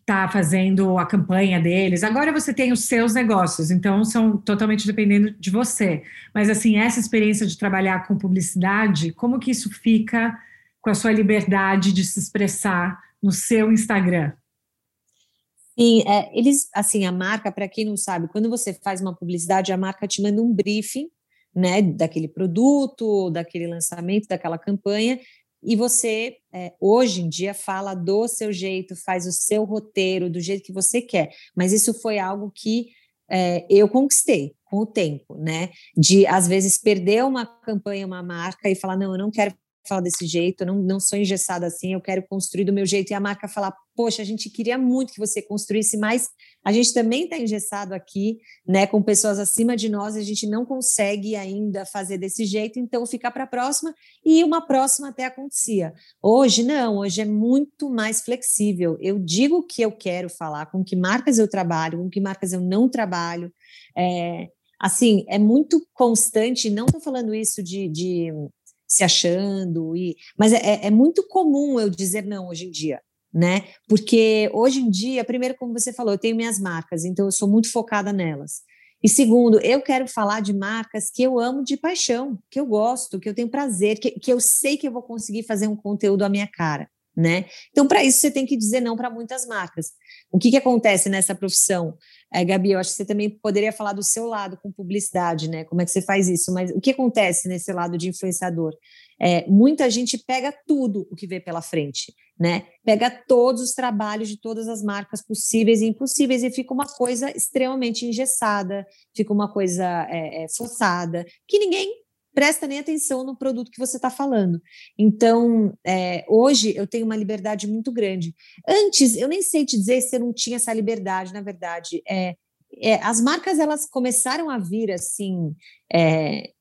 Speaker 3: está fazendo a campanha deles. Agora você tem os seus negócios, então são totalmente dependendo de você. Mas assim, essa experiência de trabalhar com publicidade, como que isso fica com a sua liberdade de se expressar no seu Instagram?
Speaker 2: Sim, é, eles, assim, a marca, para quem não sabe, quando você faz uma publicidade, a marca te manda um briefing, né, daquele produto, daquele lançamento, daquela campanha, e você, é, hoje em dia, fala do seu jeito, faz o seu roteiro, do jeito que você quer. Mas isso foi algo que é, eu conquistei com o tempo, né? De, às vezes, perder uma campanha, uma marca e falar: não, eu não quero falar desse jeito, eu não, não sou engessada assim, eu quero construir do meu jeito. E a marca falar, poxa, a gente queria muito que você construísse, mas a gente também está engessado aqui, né, com pessoas acima de nós, a gente não consegue ainda fazer desse jeito, então fica para a próxima, e uma próxima até acontecia. Hoje, não, hoje é muito mais flexível. Eu digo o que eu quero falar, com que marcas eu trabalho, com que marcas eu não trabalho. É, assim, é muito constante, não estou falando isso de, de se achando, e mas é, é, é muito comum eu dizer não hoje em dia, né? Porque hoje em dia, primeiro, como você falou, eu tenho minhas marcas, então eu sou muito focada nelas. E segundo, eu quero falar de marcas que eu amo de paixão, que eu gosto, que eu tenho prazer, que, que eu sei que eu vou conseguir fazer um conteúdo à minha cara, né? Então, para isso, você tem que dizer não para muitas marcas. O que, que acontece nessa profissão? É, Gabi, eu acho que você também poderia falar do seu lado com publicidade, né? Como é que você faz isso? Mas o que acontece nesse lado de influenciador? É, muita gente pega tudo o que vê pela frente, né? Pega todos os trabalhos de todas as marcas possíveis e impossíveis e fica uma coisa extremamente engessada, fica uma coisa é, é, forçada, que ninguém presta nem atenção no produto que você está falando. Então, é, hoje eu tenho uma liberdade muito grande. Antes, eu nem sei te dizer se eu não tinha essa liberdade, na verdade. É, é, as marcas elas começaram a vir assim é,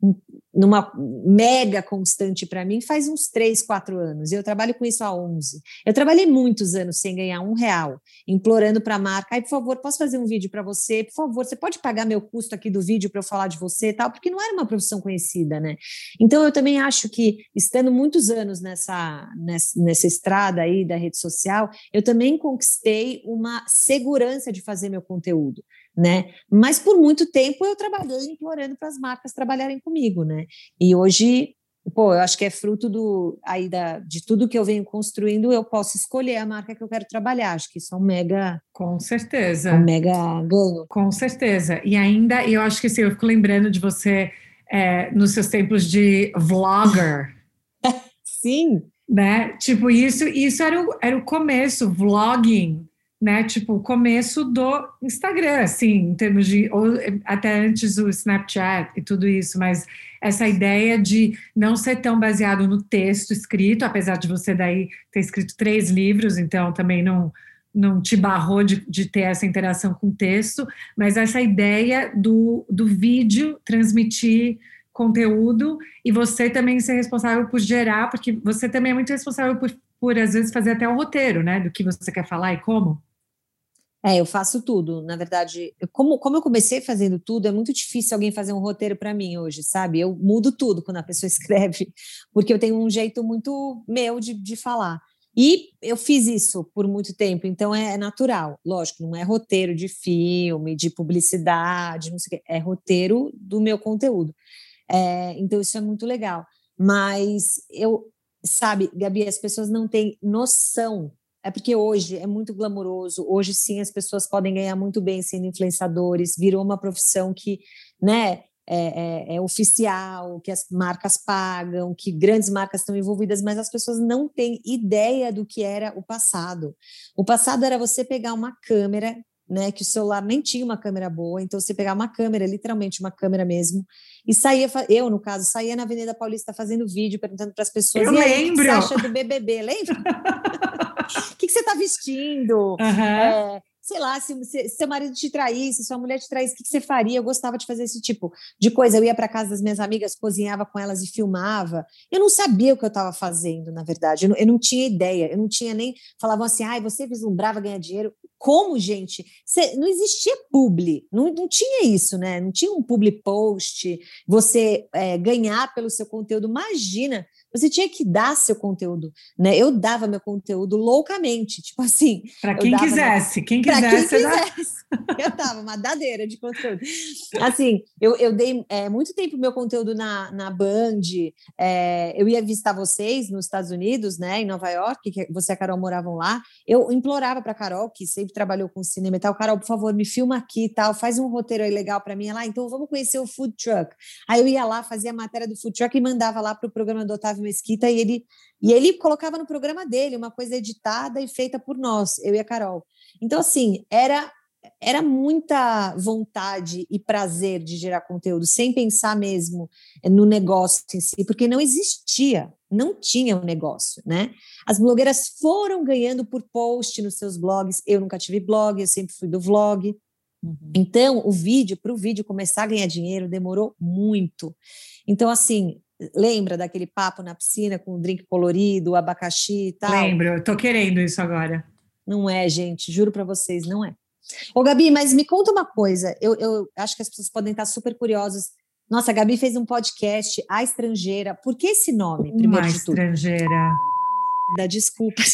Speaker 2: numa mega constante para mim faz uns três, quatro anos. Eu trabalho com isso há 11. Eu trabalhei muitos anos sem ganhar um real, implorando para a marca, ai, por favor, posso fazer um vídeo para você? Por favor, você pode pagar meu custo aqui do vídeo para eu falar de você tal? Porque não era uma profissão conhecida, né? Então, eu também acho que, estando muitos anos nessa, nessa, nessa estrada aí da rede social, eu também conquistei uma segurança de fazer meu conteúdo né? Mas por muito tempo eu trabalhei implorando para as marcas trabalharem comigo, né? E hoje, pô, eu acho que é fruto do aí da, de tudo que eu venho construindo, eu posso escolher a marca que eu quero trabalhar. Acho que isso é um mega,
Speaker 3: com certeza,
Speaker 2: um mega ganho.
Speaker 3: Com certeza. E ainda, eu acho que assim, eu fico lembrando de você é, nos seus tempos de vlogger.
Speaker 2: Sim.
Speaker 3: Né? Tipo, isso, isso era o, era o começo, vlogging né? Tipo, o começo do Instagram, assim, em termos de. Ou até antes do Snapchat e tudo isso, mas essa ideia de não ser tão baseado no texto escrito, apesar de você daí ter escrito três livros, então também não. Não te barrou de, de ter essa interação com o texto, mas essa ideia do, do vídeo transmitir conteúdo e você também ser responsável por gerar, porque você também é muito responsável por, por às vezes, fazer até o roteiro, né, do que você quer falar e como.
Speaker 2: É, eu faço tudo. Na verdade, eu, como, como eu comecei fazendo tudo, é muito difícil alguém fazer um roteiro para mim hoje, sabe? Eu mudo tudo quando a pessoa escreve, porque eu tenho um jeito muito meu de, de falar. E eu fiz isso por muito tempo, então é, natural. Lógico, não é roteiro de filme, de publicidade, não sei o quê, é roteiro do meu conteúdo. É, então isso é muito legal. Mas eu, sabe, Gabi, as pessoas não têm noção. É porque hoje é muito glamouroso. Hoje sim as pessoas podem ganhar muito bem sendo influenciadores. Virou uma profissão que, né, é, é, é, oficial, que as marcas pagam, que grandes marcas estão envolvidas, mas as pessoas não têm ideia do que era o passado. O passado era você pegar uma câmera, né, que o celular nem tinha uma câmera boa, então você pegar uma câmera, literalmente uma câmera mesmo, e saía, eu no caso, saía na Avenida Paulista fazendo vídeo, perguntando para as pessoas,
Speaker 3: eu lembro. o que você
Speaker 2: acha do BBB, lembra? O que, que, você está vestindo? Uhum. É, sei lá, se, se, seu marido te traísse, sua mulher te traísse, o que, que, você faria? Eu gostava de fazer esse tipo de coisa. Eu ia para casa das minhas amigas, cozinhava com elas e filmava. Eu não sabia o que eu estava fazendo, na verdade. Eu não, eu não, tinha ideia. Eu não tinha nem. Falavam assim, ai, você vislumbrava ganhar dinheiro. Como, gente? Você, não existia publi, não, não tinha isso, né? Não tinha um publi post, você é, ganhar pelo seu conteúdo. Imagina você tinha que dar seu conteúdo, né? Eu dava meu conteúdo loucamente, tipo assim.
Speaker 3: Para quem quisesse, quem quisesse.
Speaker 2: Quem quisesse. eu dava uma dadeira de conteúdo. Assim, eu, eu dei é, muito tempo meu conteúdo na, na Band. É, eu ia visitar vocês nos Estados Unidos, né? Em Nova York, que você e a Carol moravam lá. Eu implorava para Carol, que sempre trabalhou com cinema e tal, Carol, por favor, me filma aqui e tal, faz um roteiro aí legal para mim. Lá, então vamos conhecer o food truck. Aí eu ia lá, fazia a matéria do food truck e mandava lá para o programa do Otávio Mesquita e ele, e ele colocava no programa dele uma coisa editada e feita por nós, eu e a Carol. Então, assim, era era muita vontade e prazer de gerar conteúdo, sem pensar mesmo no negócio em si, porque não existia, não tinha um negócio, né? As blogueiras foram ganhando por post nos seus blogs. Eu nunca tive blog, eu sempre fui do vlog. Uhum. Então, o vídeo, para o vídeo começar a ganhar dinheiro, demorou muito. Então, assim, Lembra daquele papo na piscina com o drink colorido, o abacaxi e tal?
Speaker 3: Lembro, eu tô querendo isso agora.
Speaker 2: Não é, gente, juro para vocês, não é. Ô, Gabi, mas me conta uma coisa. Eu, eu acho que as pessoas podem estar super curiosas. Nossa, a Gabi fez um podcast, A Estrangeira. Por que esse nome,
Speaker 3: primeiro Uma de tudo? Estrangeira.
Speaker 2: Da desculpa.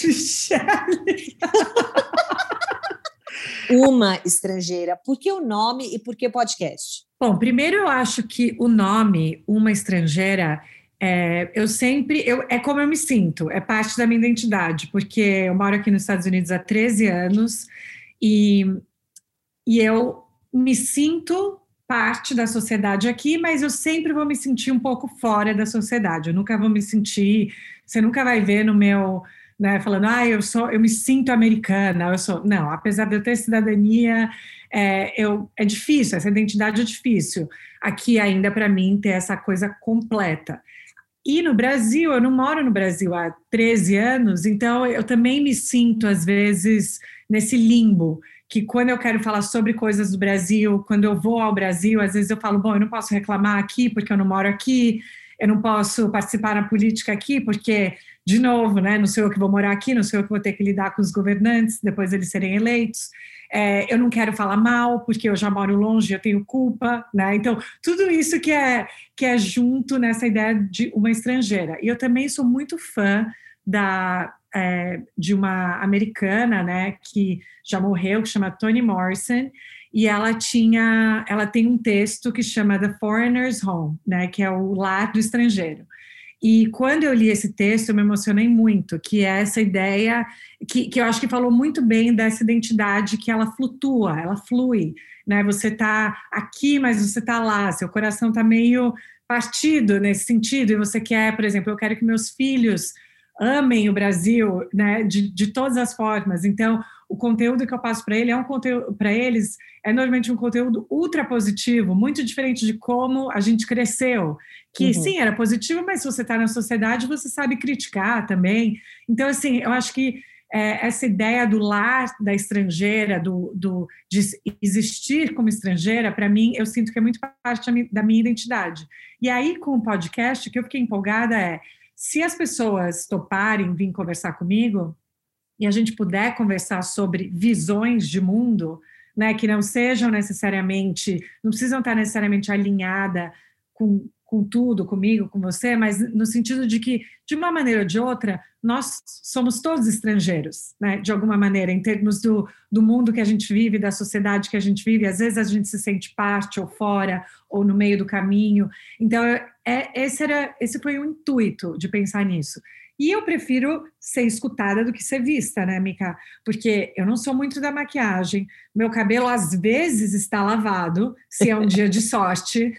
Speaker 2: Uma estrangeira. Por que o nome e por que podcast?
Speaker 3: Bom, primeiro eu acho que o nome, uma estrangeira, é, eu sempre, eu, é como eu me sinto, é parte da minha identidade, porque eu moro aqui nos Estados Unidos há 13 anos e, e eu me sinto parte da sociedade aqui, mas eu sempre vou me sentir um pouco fora da sociedade. Eu nunca vou me sentir, você nunca vai ver no meu, né, falando, ah, eu sou, eu me sinto americana, eu sou, não, apesar de eu ter cidadania, é, eu, é difícil, essa identidade é difícil. Aqui ainda para mim ter essa coisa completa. E no Brasil, eu não moro no Brasil há 13 anos, então eu também me sinto, às vezes, nesse limbo, que quando eu quero falar sobre coisas do Brasil, quando eu vou ao Brasil, às vezes eu falo, bom, eu não posso reclamar aqui porque eu não moro aqui, eu não posso participar na política aqui porque, de novo, né, não sou eu que vou morar aqui, não sou eu que vou ter que lidar com os governantes depois eles serem eleitos é, eu não quero falar mal, porque eu já moro longe, eu tenho culpa, né? Então, tudo isso que é, que é junto nessa ideia de uma estrangeira. E eu também sou muito fã da, é, de uma americana, né, que já morreu, que chama Toni Morrison, e ela tinha, ela tem um texto que chama The Foreigner's Home, né, que é o lar do estrangeiro. E quando eu li esse texto, eu me emocionei muito, que é essa ideia que, que eu acho que falou muito bem dessa identidade que ela flutua, ela flui, né? Você está aqui, mas você está lá, seu coração está meio partido nesse sentido, e você quer, por exemplo, eu quero que meus filhos amem o Brasil, né, de, de todas as formas. Então, o conteúdo que eu passo para ele é um conteúdo para eles é normalmente um conteúdo ultra positivo, muito diferente de como a gente cresceu, que uhum. sim era positivo, mas se você está na sociedade você sabe criticar também. Então, assim, eu acho que é, essa ideia do lar da estrangeira, do, do de existir como estrangeira, para mim, eu sinto que é muito parte da minha identidade. E aí, com o podcast, o que eu fiquei empolgada é se as pessoas toparem vir conversar comigo e a gente puder conversar sobre visões de mundo, né, que não sejam necessariamente, não precisam estar necessariamente alinhada com com tudo, comigo, com você, mas no sentido de que, de uma maneira ou de outra, nós somos todos estrangeiros, né? De alguma maneira, em termos do, do mundo que a gente vive, da sociedade que a gente vive, às vezes a gente se sente parte ou fora, ou no meio do caminho. Então, é, esse, era, esse foi o intuito de pensar nisso. E eu prefiro ser escutada do que ser vista, né, Mica? Porque eu não sou muito da maquiagem, meu cabelo às vezes está lavado, se é um dia de sorte,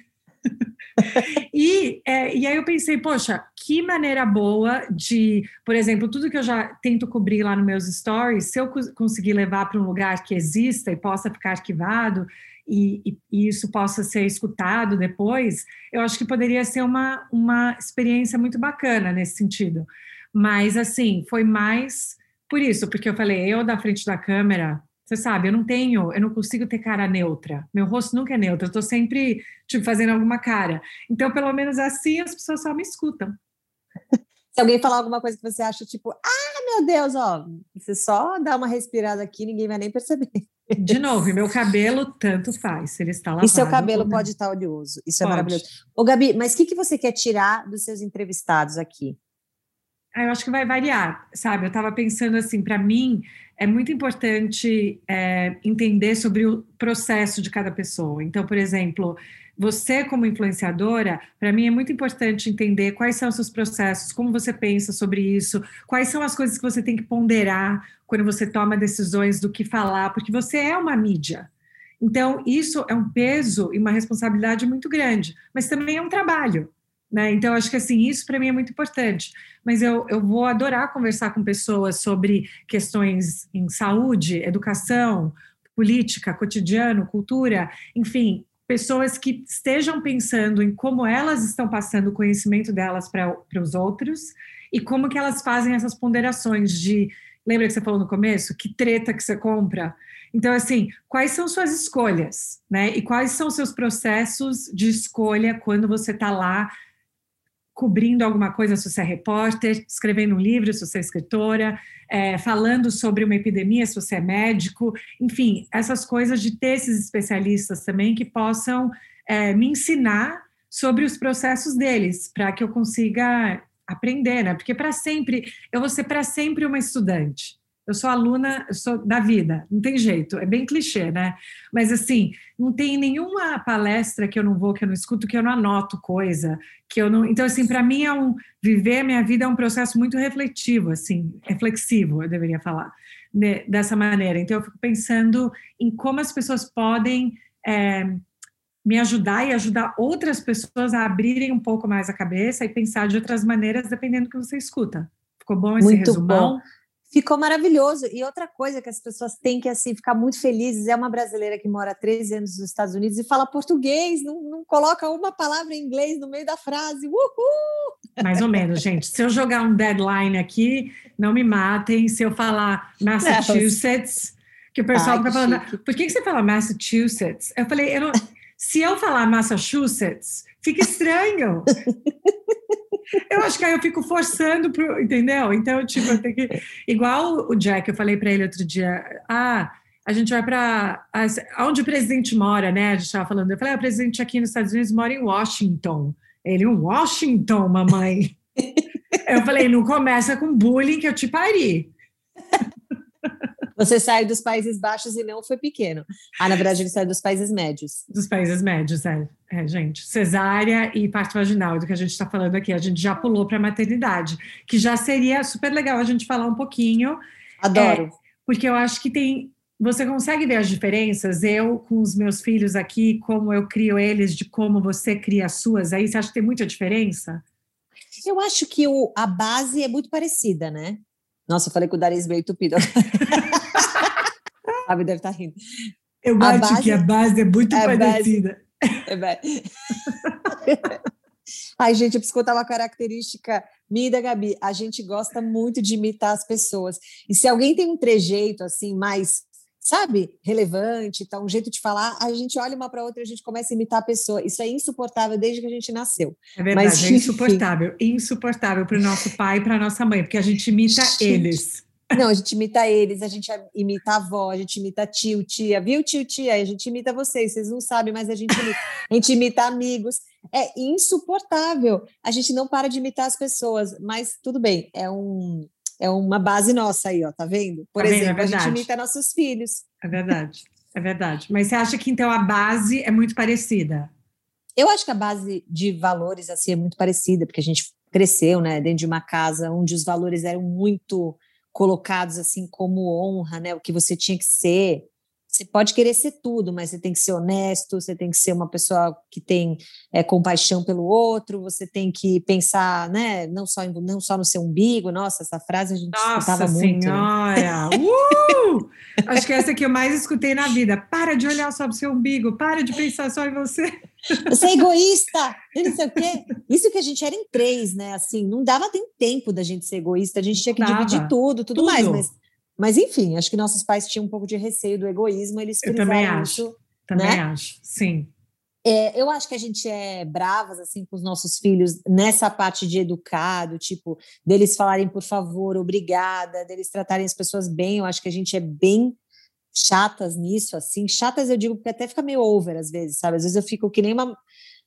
Speaker 3: e, é, e aí eu pensei, poxa, que maneira boa de, por exemplo, tudo que eu já tento cobrir lá nos meus stories, se eu conseguir levar para um lugar que exista e possa ficar arquivado e, e, e, isso possa ser escutado depois, eu acho que poderia ser uma, uma experiência muito bacana nesse sentido. Mas, assim, foi mais por isso, porque eu falei, eu da frente da câmera, você sabe, eu não tenho, eu não consigo ter cara neutra. Meu rosto nunca é neutro, eu estou sempre tipo, fazendo alguma cara. Então, pelo menos assim, as pessoas só me escutam.
Speaker 2: Se alguém falar alguma coisa que você acha, tipo, ah, meu Deus, ó, você só dá uma respirada aqui, ninguém vai nem perceber.
Speaker 3: De novo, meu cabelo tanto faz, se ele está lavado.
Speaker 2: E seu cabelo pode estar oleoso, isso é pode. é maravilhoso. Ô, Gabi, mas o que, que você quer tirar dos seus entrevistados aqui?
Speaker 3: Ah, eu acho que vai variar, sabe? Eu estava pensando assim, para mim é muito importante é, entender sobre o processo de cada pessoa. Então, por exemplo, você como influenciadora, para mim é muito importante entender quais são seus processos, como você pensa sobre isso, quais são as coisas que você tem que ponderar quando você toma decisões do que falar, porque você é uma mídia. Então, isso é um peso e uma responsabilidade muito grande, mas também é um trabalho. Né? Então, acho que assim, isso para mim é muito importante. Mas eu, eu vou adorar conversar com pessoas sobre questões em saúde, educação, política, cotidiano, cultura, enfim, pessoas que estejam pensando em como elas estão passando o conhecimento delas para os outros e como que elas fazem essas ponderações de lembra que você falou no começo? Que treta que você compra? Então assim quais são suas escolhas né? E quais são seus processos de escolha quando você está lá cobrindo alguma coisa se você é repórter, escrevendo um livro se você é escritora, é, falando sobre uma epidemia se você é médico, enfim, essas coisas de ter esses especialistas também que possam é, me ensinar sobre os processos deles, para que eu consiga aprender, né? Porque para sempre, eu vou ser para sempre uma estudante eu sou aluna, eu sou da vida, não tem jeito, é bem clichê, né? Mas assim, não tem nenhuma palestra que eu não vou, que eu não escuto, que eu não anoto coisa, que eu não. Então, assim, para mim é um viver a minha vida é um processo muito refletivo, assim, reflexivo, eu deveria falar, né, dessa maneira. Então, eu fico pensando em como as pessoas podem é, me ajudar e ajudar outras pessoas a abrirem um pouco mais a cabeça e pensar de outras maneiras, dependendo do que você escuta. Ficou bom esse muito resumão? Bom.
Speaker 2: Ficou maravilhoso. E outra coisa que as pessoas têm que assim ficar muito felizes é uma brasileira que mora há 13 anos nos Estados Unidos e fala português, não, não coloca uma palavra em inglês no meio da frase. Uhul!
Speaker 3: Mais ou menos, gente. Se eu jogar um deadline aqui, não me matem. Se eu falar Massachusetts, que o pessoal fica falando, por que, que você fala Massachusetts? Eu falei, eu não, se eu falar Massachusetts, fica estranho. eu acho que aí eu fico forçando, pro, entendeu? Então, tipo, eu tenho que. Igual o Jack, eu falei para ele outro dia, ah, a gente vai para. Onde o presidente mora, né? A gente estava falando. Eu falei, ah, o presidente aqui nos Estados Unidos mora em Washington. Ele, Washington, mamãe. eu falei, não começa com bullying que eu te pari.
Speaker 2: Você saiu dos Países Baixos e não foi pequeno. Ah, na verdade, ele saiu dos países médios.
Speaker 3: Dos países médios, é. É, gente. Cesárea e parte vaginal, do que a gente está falando aqui. A gente já pulou para a maternidade, que já seria super legal a gente falar um pouquinho.
Speaker 2: Adoro.
Speaker 3: É, porque eu acho que tem. Você consegue ver as diferenças? Eu, com os meus filhos aqui, como eu crio eles, de como você cria as suas, aí você acha que tem muita diferença?
Speaker 2: Eu acho que o, a base é muito parecida, né? Nossa, eu falei com o nariz meio tupido. A deve estar tá rindo.
Speaker 3: Eu acho base, que a base é muito é parecida.
Speaker 2: Base, é Ai, gente, eu preciso contar uma característica minha e da Gabi. A gente gosta muito de imitar as pessoas. E se alguém tem um trejeito assim mais, sabe, relevante, tá, um jeito de falar, a gente olha uma para outra e a gente começa a imitar a pessoa. Isso é insuportável desde que a gente nasceu.
Speaker 3: É verdade, Mas, é insuportável, insuportável para o nosso pai e para a nossa mãe, porque a gente imita eles.
Speaker 2: Não, a gente imita eles, a gente imita a avó, a gente imita tio, tia, viu, tio, tia? A gente imita vocês, vocês não sabem, mas a gente imita, a gente imita amigos. É insuportável. A gente não para de imitar as pessoas, mas tudo bem, é um é uma base nossa aí, ó, tá vendo? Por tá exemplo, vendo? É a gente imita nossos filhos.
Speaker 3: É verdade, é verdade. Mas você acha que então a base é muito parecida?
Speaker 2: Eu acho que a base de valores assim é muito parecida, porque a gente cresceu, né, dentro de uma casa onde os valores eram muito colocados assim como honra, né, o que você tinha que ser, você pode querer ser tudo, mas você tem que ser honesto, você tem que ser uma pessoa que tem é, compaixão pelo outro, você tem que pensar, né, não só, não só no seu umbigo. Nossa, essa frase a gente
Speaker 3: Nossa escutava muito. Nossa né? senhora! Uh! Acho que essa que eu mais escutei na vida. Para de olhar só para o seu umbigo, para de pensar só em você.
Speaker 2: Você é egoísta, não sei o quê. Isso que a gente era em três, né? Assim, não dava tempo da gente ser egoísta, a gente tinha que dividir tudo, tudo, tudo. mais, mas mas, enfim, acho que nossos pais tinham um pouco de receio do egoísmo, eles
Speaker 3: Eu também acho. Isso, também né? acho, sim.
Speaker 2: É, eu acho que a gente é bravas assim com os nossos filhos nessa parte de educado, tipo, deles falarem por favor, obrigada, deles tratarem as pessoas bem. Eu acho que a gente é bem chatas nisso, assim. Chatas eu digo porque até fica meio over às vezes, sabe? Às vezes eu fico que nem uma,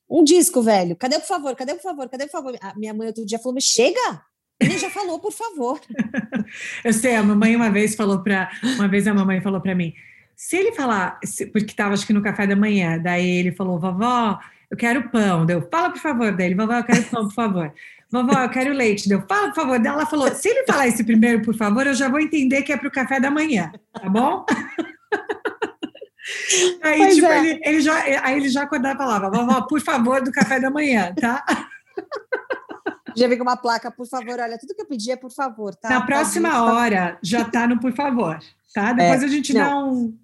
Speaker 2: um disco velho. Cadê por favor? Cadê por favor? Cadê por favor? A minha mãe outro dia falou: "Me chega, ele já falou, por favor.
Speaker 3: Eu sei, a mamãe uma vez falou para, uma vez a mamãe falou para mim, se ele falar, porque estava acho que no café da manhã, daí ele falou, vovó, eu quero pão, deu, fala por favor dele, vovó, eu quero pão, por favor. Vovó, eu quero leite, deu, fala por favor. Ela falou, se ele falar esse primeiro, por favor, eu já vou entender que é para o café da manhã, tá bom? Aí, pois tipo, é. ele, ele, já, aí ele já acordava e falava, vovó, por favor, do café da manhã, tá?
Speaker 2: Já vi com uma placa, por favor, olha, tudo que eu pedi é por favor, tá?
Speaker 3: Na próxima tá hora já tá no por favor, tá? Depois é, a gente não, dá um.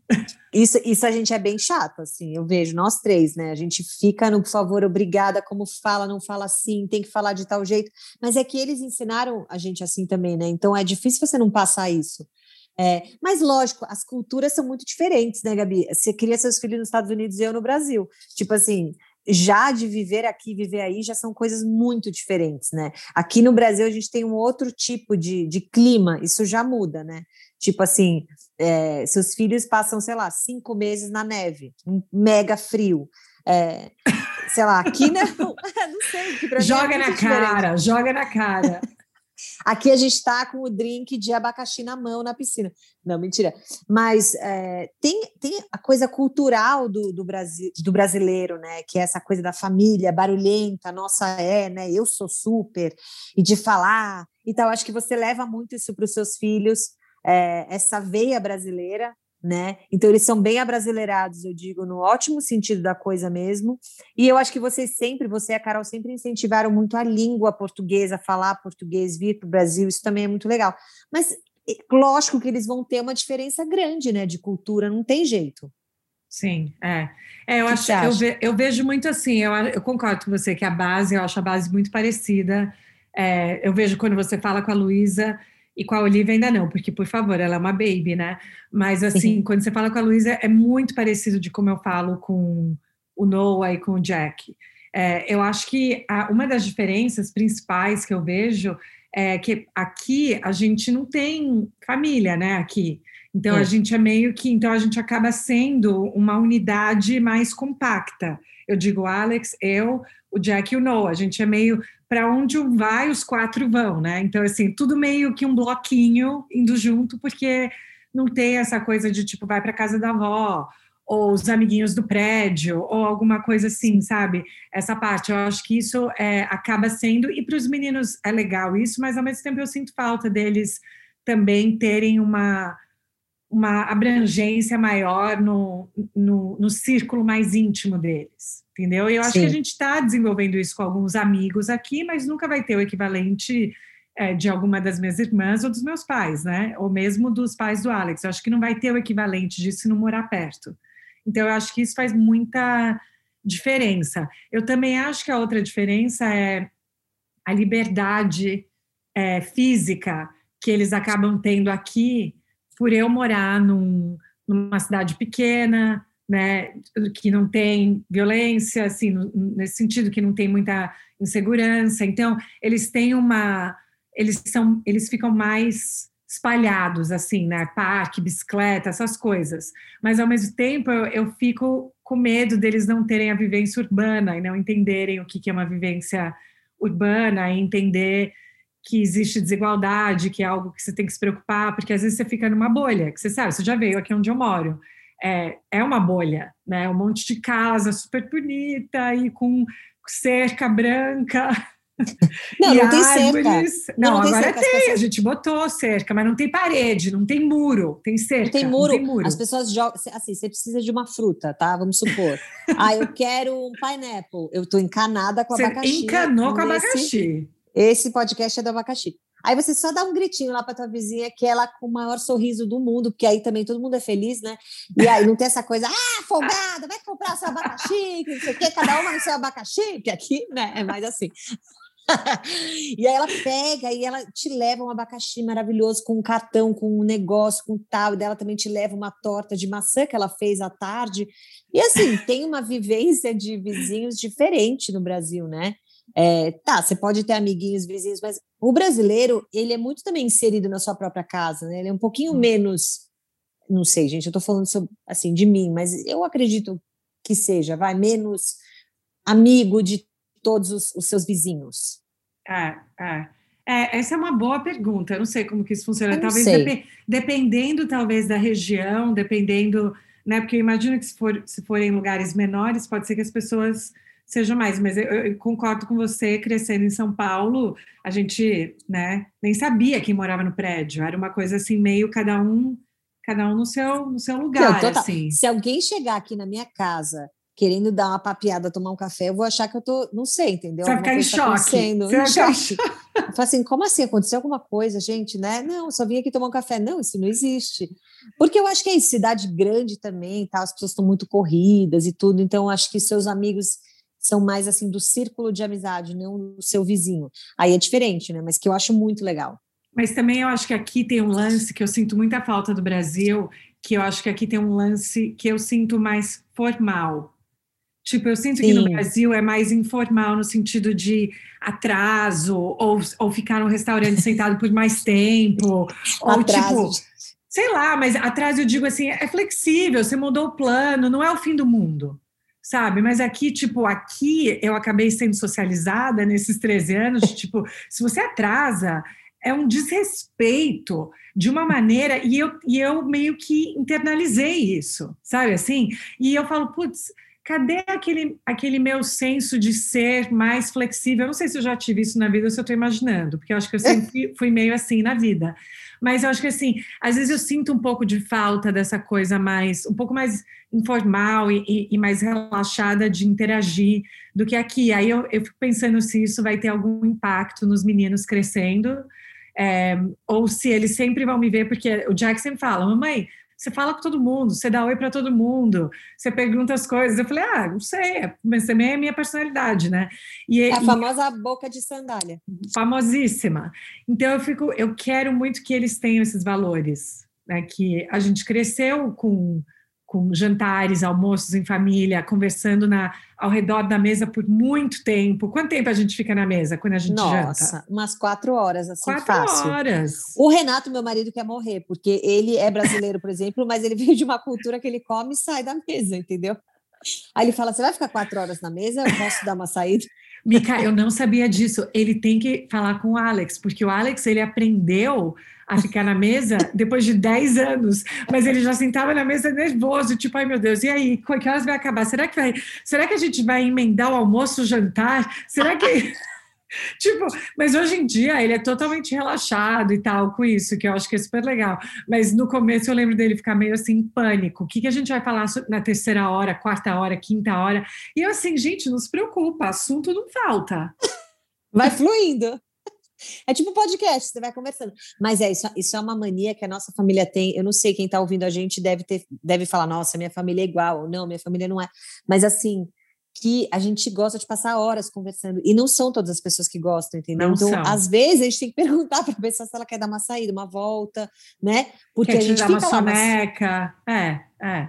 Speaker 2: Isso, isso a gente é bem chato, assim, eu vejo, nós três, né? A gente fica no por favor, obrigada, como fala, não fala assim, tem que falar de tal jeito. Mas é que eles ensinaram a gente assim também, né? Então é difícil você não passar isso. É, mas lógico, as culturas são muito diferentes, né, Gabi? Você cria seus filhos nos Estados Unidos e eu no Brasil. Tipo assim, já de viver aqui, viver aí, já são coisas muito diferentes, né? Aqui no Brasil a gente tem um outro tipo de, de clima, isso já muda, né? Tipo assim, é, seus filhos passam, sei lá, cinco meses na neve, um mega frio. É, sei lá, aqui não, não sei.
Speaker 3: É joga é na cara, joga na cara.
Speaker 2: Aqui a gente está com o drink de abacaxi na mão na piscina. Não, mentira. Mas é, tem, tem a coisa cultural do, do, Brasil, do brasileiro, né? Que é essa coisa da família barulhenta, nossa é, né? Eu sou super, e de falar e tal. Acho que você leva muito isso para os seus filhos, é, essa veia brasileira né? Então eles são bem abrasileirados, eu digo, no ótimo sentido da coisa mesmo. E eu acho que vocês sempre, você e a Carol sempre incentivaram muito a língua portuguesa, falar português, vir para o Brasil, isso também é muito legal. Mas lógico que eles vão ter uma diferença grande, né, de cultura, não tem jeito.
Speaker 3: Sim, é. é eu acho, eu, ve, eu, vejo muito assim, eu, eu concordo com você que a base, eu acho a base muito parecida. É, eu vejo quando você fala com a Luísa, e com a Olivia ainda não, porque, por favor, ela é uma baby, né? Mas, assim, quando você fala com a Luísa, é muito parecido de como eu falo com o Noah e com o Jack. É, eu acho que a, uma das diferenças principais que eu vejo é que aqui a gente não tem família, né? Aqui. Então, é. a gente é meio que. Então, a gente acaba sendo uma unidade mais compacta. Eu digo Alex, eu, o Jack e o Noah. A gente é meio para onde um vai, os quatro vão, né? Então, assim, tudo meio que um bloquinho indo junto, porque não tem essa coisa de tipo, vai para casa da avó, ou os amiguinhos do prédio, ou alguma coisa assim, sabe? Essa parte, eu acho que isso é, acaba sendo, e para os meninos é legal isso, mas ao mesmo tempo eu sinto falta deles também terem uma, uma abrangência maior no, no, no círculo mais íntimo deles entendeu? E eu acho Sim. que a gente está desenvolvendo isso com alguns amigos aqui, mas nunca vai ter o equivalente é, de alguma das minhas irmãs ou dos meus pais, né? Ou mesmo dos pais do Alex. Eu acho que não vai ter o equivalente disso se não morar perto. Então, eu acho que isso faz muita diferença. Eu também acho que a outra diferença é a liberdade é, física que eles acabam tendo aqui por eu morar num, numa cidade pequena, né, que não tem violência, assim, nesse sentido que não tem muita insegurança. Então, eles têm uma, eles são, eles ficam mais espalhados, assim, né? Parque, bicicleta, essas coisas. Mas, ao mesmo tempo, eu, eu fico com medo deles não terem a vivência urbana e não entenderem o que, que é uma vivência urbana e entender que existe desigualdade, que é algo que você tem que se preocupar, porque às vezes você fica numa bolha, que você sabe, você já veio aqui onde eu moro. É, é uma bolha, né? Um monte de casa super bonita e com cerca branca.
Speaker 2: Não, não tem árvores.
Speaker 3: cerca. Não, não, não agora tem, tem, pessoas... a gente botou cerca, mas não tem parede, não tem muro, tem cerca.
Speaker 2: Não tem muro. Não tem muro. As pessoas jogam, assim, você precisa de uma fruta, tá? Vamos supor. ah, eu quero um pineapple. Eu tô encanada com você abacaxi.
Speaker 3: Encanou com abacaxi.
Speaker 2: Esse podcast é do abacaxi. Aí você só dá um gritinho lá para tua vizinha, que ela com o maior sorriso do mundo, porque aí também todo mundo é feliz, né? E aí não tem essa coisa, ah, folgada, vai comprar seu abacaxi, que não sei o quê, cada uma no seu abacaxi, que aqui, né, é mais assim. e aí ela pega e ela te leva um abacaxi maravilhoso com um cartão, com um negócio, com tal, e dela também te leva uma torta de maçã que ela fez à tarde. E assim, tem uma vivência de vizinhos diferente no Brasil, né? É, tá, você pode ter amiguinhos, vizinhos, mas o brasileiro, ele é muito também inserido na sua própria casa, né? Ele é um pouquinho hum. menos, não sei, gente, eu tô falando sobre, assim, de mim, mas eu acredito que seja, vai, menos amigo de todos os, os seus vizinhos.
Speaker 3: É, é. É, essa é uma boa pergunta. Eu não sei como que isso funciona. Talvez dep dependendo, talvez, da região, dependendo, né? Porque eu imagino que se for se forem lugares menores, pode ser que as pessoas seja mais, mas eu, eu, concordo com você, crescendo em São Paulo, a gente, né, nem sabia quem morava no prédio, era uma coisa assim, meio cada um, cada um no seu, no seu lugar, não, assim.
Speaker 2: Se alguém chegar aqui na minha casa querendo dar uma papiada, tomar um café, eu vou achar que eu tô, não sei, entendeu?
Speaker 3: Você vai ficar em tá choque. Você vai choque.
Speaker 2: Eu falo assim, como assim? Aconteceu alguma coisa, gente, né? Não, só vim aqui tomar um café. Não, isso não existe. Porque eu acho que é isso, cidade grande também, tá? As pessoas estão muito corridas e tudo, então acho que seus amigos são mais assim do círculo de amizade, não do seu vizinho. Aí é diferente, né? Mas que eu acho muito legal.
Speaker 3: Mas também eu acho que aqui tem um lance que eu sinto muita falta do Brasil, que eu acho que aqui tem um lance que eu sinto mais formal. Tipo, eu sinto Sim. que no Brasil é mais informal no sentido de atraso, ou, ou ficar no restaurante sentado por mais tempo, ou tipo, sei lá, mas atraso eu digo assim, é flexível, você mudou o plano, não é o fim do mundo sabe? Mas aqui, tipo, aqui eu acabei sendo socializada nesses 13 anos, tipo, se você atrasa, é um desrespeito de uma maneira, e eu, e eu meio que internalizei isso, sabe assim? E eu falo, putz, cadê aquele, aquele meu senso de ser mais flexível? Eu não sei se eu já tive isso na vida ou se eu estou imaginando, porque eu acho que eu sempre fui meio assim na vida. Mas eu acho que assim, às vezes eu sinto um pouco de falta dessa coisa mais, um pouco mais informal e, e mais relaxada de interagir do que aqui. Aí eu, eu fico pensando se isso vai ter algum impacto nos meninos crescendo. É, ou se eles sempre vão me ver, porque o Jack sempre fala, mamãe, você fala com todo mundo, você dá oi para todo mundo, você pergunta as coisas. Eu falei, ah, não sei, mas também é minha personalidade, né?
Speaker 2: E, é a e, famosa boca de sandália.
Speaker 3: Famosíssima. Então eu fico, eu quero muito que eles tenham esses valores, né? Que a gente cresceu com com jantares, almoços em família, conversando na, ao redor da mesa por muito tempo. Quanto tempo a gente fica na mesa quando a gente
Speaker 2: Nossa,
Speaker 3: janta?
Speaker 2: Nossa, umas quatro horas, assim,
Speaker 3: quatro
Speaker 2: fácil.
Speaker 3: horas.
Speaker 2: O Renato, meu marido, quer morrer, porque ele é brasileiro, por exemplo, mas ele veio de uma cultura que ele come e sai da mesa, entendeu? Aí ele fala, você vai ficar quatro horas na mesa? Eu posso dar uma saída?
Speaker 3: Mica, eu não sabia disso. Ele tem que falar com o Alex, porque o Alex, ele aprendeu a ficar na mesa depois de 10 anos, mas ele já sentava na mesa nervoso, tipo, ai meu Deus, e aí, que horas vai acabar? Será que vai, será que a gente vai emendar o almoço, o jantar? Será que tipo, mas hoje em dia ele é totalmente relaxado e tal com isso, que eu acho que é super legal. Mas no começo eu lembro dele ficar meio assim em pânico. O que, que a gente vai falar na terceira hora, quarta hora, quinta hora? E eu assim, gente, não se preocupa, assunto não falta.
Speaker 2: Vai fluindo. É tipo podcast, você vai conversando. Mas é isso, isso é uma mania que a nossa família tem. Eu não sei quem está ouvindo a gente deve ter, deve falar, nossa, minha família é igual, ou não, minha família não é. Mas assim, que a gente gosta de passar horas conversando. E não são todas as pessoas que gostam, entendeu?
Speaker 3: Não
Speaker 2: então,
Speaker 3: são.
Speaker 2: às vezes, a gente tem que perguntar para a pessoa se ela quer dar uma saída, uma volta, né?
Speaker 3: Porque quer a gente dar uma soneca. Mas... É, é.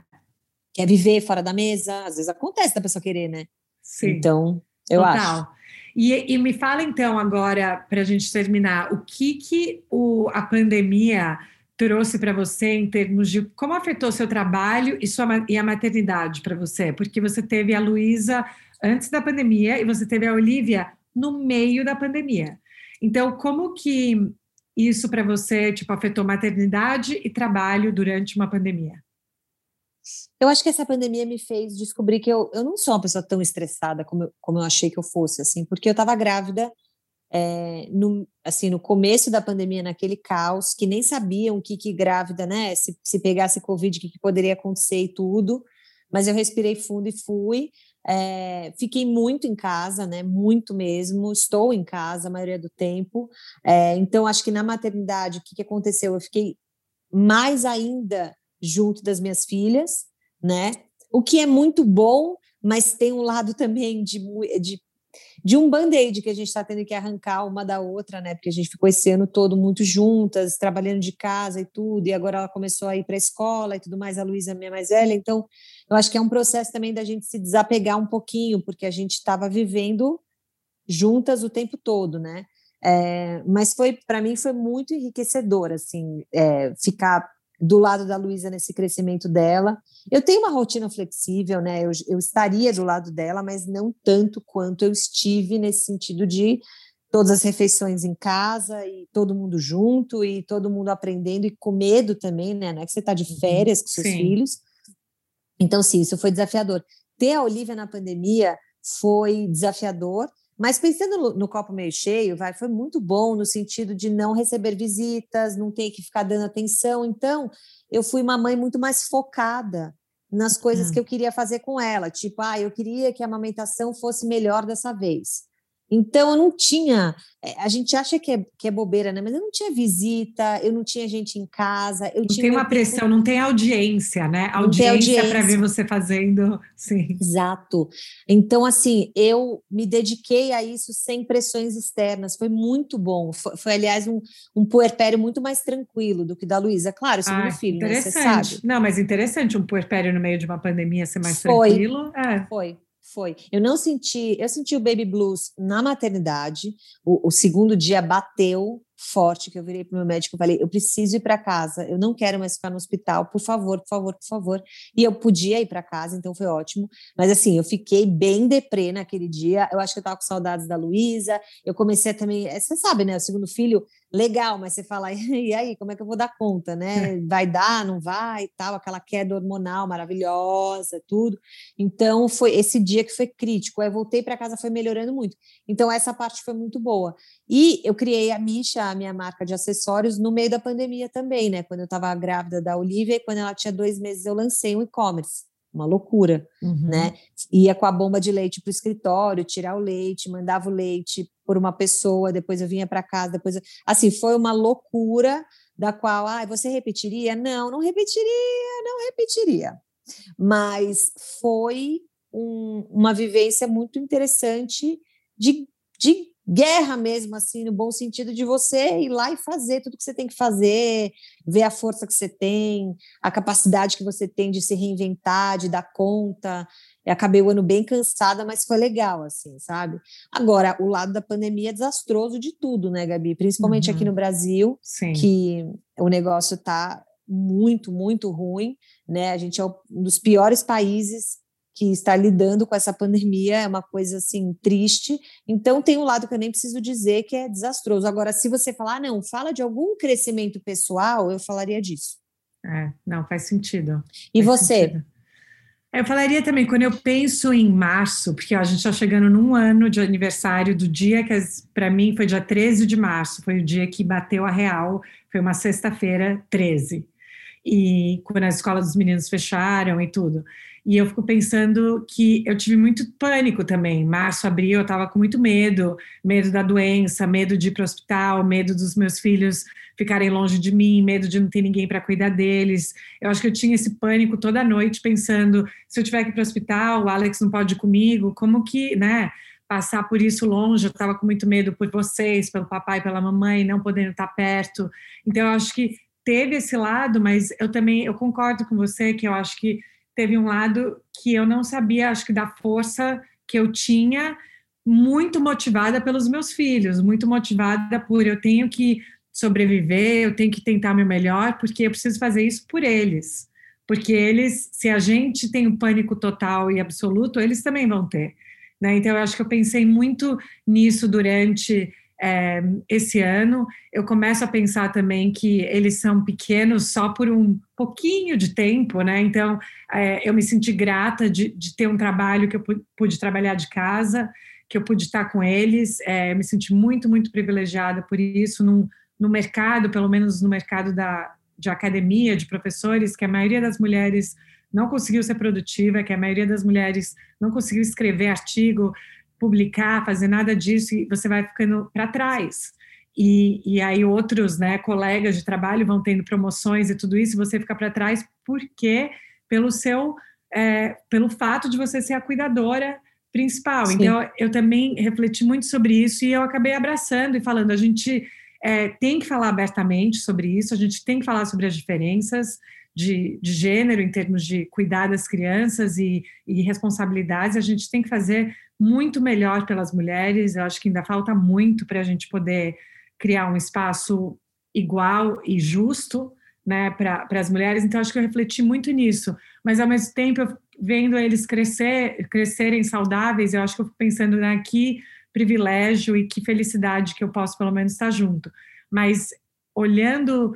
Speaker 2: Quer viver fora da mesa. Às vezes acontece da pessoa querer, né?
Speaker 3: Sim.
Speaker 2: Então, eu Total. acho.
Speaker 3: E, e me fala então agora, para a gente terminar, o que, que o, a pandemia trouxe para você em termos de como afetou seu trabalho e, sua, e a maternidade para você? Porque você teve a Luísa antes da pandemia e você teve a Olivia no meio da pandemia. Então, como que isso para você tipo afetou maternidade e trabalho durante uma pandemia?
Speaker 2: Eu acho que essa pandemia me fez descobrir que eu, eu não sou uma pessoa tão estressada como eu, como eu achei que eu fosse, assim, porque eu estava grávida é, no, assim, no começo da pandemia, naquele caos, que nem sabiam o que, que grávida, né, se, se pegasse Covid, o que, que poderia acontecer e tudo, mas eu respirei fundo e fui, é, fiquei muito em casa, né, muito mesmo, estou em casa a maioria do tempo, é, então acho que na maternidade, o que, que aconteceu? Eu fiquei mais ainda junto das minhas filhas, né, o que é muito bom, mas tem um lado também de, de de um band-aid que a gente está tendo que arrancar uma da outra, né? Porque a gente ficou esse ano todo muito juntas, trabalhando de casa e tudo, e agora ela começou a ir para a escola e tudo mais, a Luísa, minha mais velha. Então, eu acho que é um processo também da gente se desapegar um pouquinho, porque a gente estava vivendo juntas o tempo todo, né? É, mas foi para mim foi muito enriquecedor assim é, ficar do lado da Luísa nesse crescimento dela. Eu tenho uma rotina flexível, né? Eu, eu estaria do lado dela, mas não tanto quanto eu estive nesse sentido de todas as refeições em casa e todo mundo junto e todo mundo aprendendo e com medo também, né? Não é que você está de uhum. férias com seus Sim. filhos. Então, sim, isso foi desafiador. Ter a Olivia na pandemia foi desafiador, mas pensando no, no, copo meio cheio, vai, foi muito bom no sentido de não receber visitas, não ter que ficar dando atenção. Então, eu fui uma mãe muito mais focada nas coisas hum. que eu queria fazer com ela. Tipo, ah, eu queria que a amamentação fosse melhor dessa vez. Então, eu não tinha. Eh, a gente acha que é, que é bobeira, né? Mas eu não tinha visita, eu não tinha gente em casa. Eu
Speaker 3: não
Speaker 2: tinha
Speaker 3: tem uma pressão, não tem audiência, né? Audiência, audiência. para ver você fazendo. Sim.
Speaker 2: Exato. Então, assim, eu me dediquei a isso sem pressões externas. Foi muito bom. Foi, foi aliás, um, um puerpério muito mais tranquilo do que da Luísa. Claro, segundo ah, filho, interessante. Né? Você sabe.
Speaker 3: Não, mas interessante um puerpério no meio de uma pandemia ser mais foi. tranquilo.
Speaker 2: É. Foi. Foi. Eu não senti, eu senti o baby blues na maternidade. O, o segundo dia bateu forte que eu virei para o meu médico e falei: eu preciso ir para casa, eu não quero mais ficar no hospital, por favor, por favor, por favor. E eu podia ir para casa, então foi ótimo. Mas assim, eu fiquei bem deprê naquele dia. Eu acho que eu estava com saudades da Luísa. Eu comecei também, eh, você sabe, né? O segundo filho, legal, mas você fala, e aí, como é que eu vou dar conta, né? É. Vai dar, não vai e tal, aquela queda hormonal maravilhosa, tudo. Então foi esse dia que foi crítico. Eu voltei para casa, foi melhorando muito. Então essa parte foi muito boa. E eu criei a Misha, a minha marca de acessórios, no meio da pandemia também, né? Quando eu estava grávida da Olivia e quando ela tinha dois meses, eu lancei um e-commerce. Uma loucura, uhum. né? Ia com a bomba de leite para o escritório, tirar o leite, mandava o leite por uma pessoa, depois eu vinha para casa, depois. Eu... Assim, foi uma loucura da qual, ah, você repetiria? Não, não repetiria, não repetiria. Mas foi um, uma vivência muito interessante de, de guerra mesmo, assim, no bom sentido de você ir lá e fazer tudo que você tem que fazer, ver a força que você tem, a capacidade que você tem de se reinventar, de dar conta. Eu acabei o ano bem cansada, mas foi legal, assim, sabe? Agora, o lado da pandemia é desastroso de tudo, né, Gabi? Principalmente uhum. aqui no Brasil, Sim. que o negócio tá muito, muito ruim, né? A gente é um dos piores países que está lidando com essa pandemia é uma coisa assim triste. Então tem um lado que eu nem preciso dizer que é desastroso. Agora, se você falar, ah, não, fala de algum crescimento pessoal, eu falaria disso.
Speaker 3: É, não faz sentido.
Speaker 2: E
Speaker 3: faz
Speaker 2: você? Sentido.
Speaker 3: Eu falaria também, quando eu penso em março, porque ó, a gente está chegando num ano de aniversário do dia que, para mim, foi dia 13 de março, foi o dia que bateu a real, foi uma sexta-feira, 13. E quando as escolas dos meninos fecharam e tudo. E eu fico pensando que eu tive muito pânico também. Março, abril, eu estava com muito medo, medo da doença, medo de ir para o hospital, medo dos meus filhos ficarem longe de mim, medo de não ter ninguém para cuidar deles. Eu acho que eu tinha esse pânico toda noite, pensando: se eu tiver que ir para o hospital, o Alex não pode ir comigo, como que, né? Passar por isso longe, eu estava com muito medo por vocês, pelo papai, pela mamãe, não podendo estar perto. Então, eu acho que teve esse lado, mas eu também eu concordo com você que eu acho que teve um lado que eu não sabia, acho que da força que eu tinha muito motivada pelos meus filhos, muito motivada por eu tenho que sobreviver, eu tenho que tentar meu melhor, porque eu preciso fazer isso por eles. Porque eles, se a gente tem um pânico total e absoluto, eles também vão ter. Né? Então, eu acho que eu pensei muito nisso durante é, esse ano. Eu começo a pensar também que eles são pequenos só por um pouquinho de tempo, né? Então, é, eu me senti grata de, de, ter um trabalho que eu pude trabalhar de casa, que eu pude estar com eles. É, eu me senti muito, muito privilegiada por isso, num, no mercado, pelo menos no mercado da, de academia, de professores, que a maioria das mulheres não conseguiu ser produtiva, que a maioria das mulheres não conseguiu escrever artigo, publicar, fazer nada disso, e você vai ficando para trás. E, e, aí outros né, colegas de trabalho vão tendo promoções e tudo isso, e você fica para trás porque pelo seu é, pelo fato de você ser a cuidadora principal. Sim. Então eu também refleti muito sobre isso e eu acabei abraçando e falando a gente é, tem que falar abertamente sobre isso, a gente tem que falar sobre as diferenças de, de gênero em termos de cuidar das crianças e, e responsabilidades, a gente tem que fazer muito melhor pelas mulheres. Eu acho que ainda falta muito para a gente poder criar um espaço igual e justo né, para as mulheres. Então, acho que eu refleti muito nisso. Mas, ao mesmo tempo, vendo eles crescer, crescerem saudáveis, eu acho que eu fico pensando né, que privilégio e que felicidade que eu posso, pelo menos, estar junto. Mas, olhando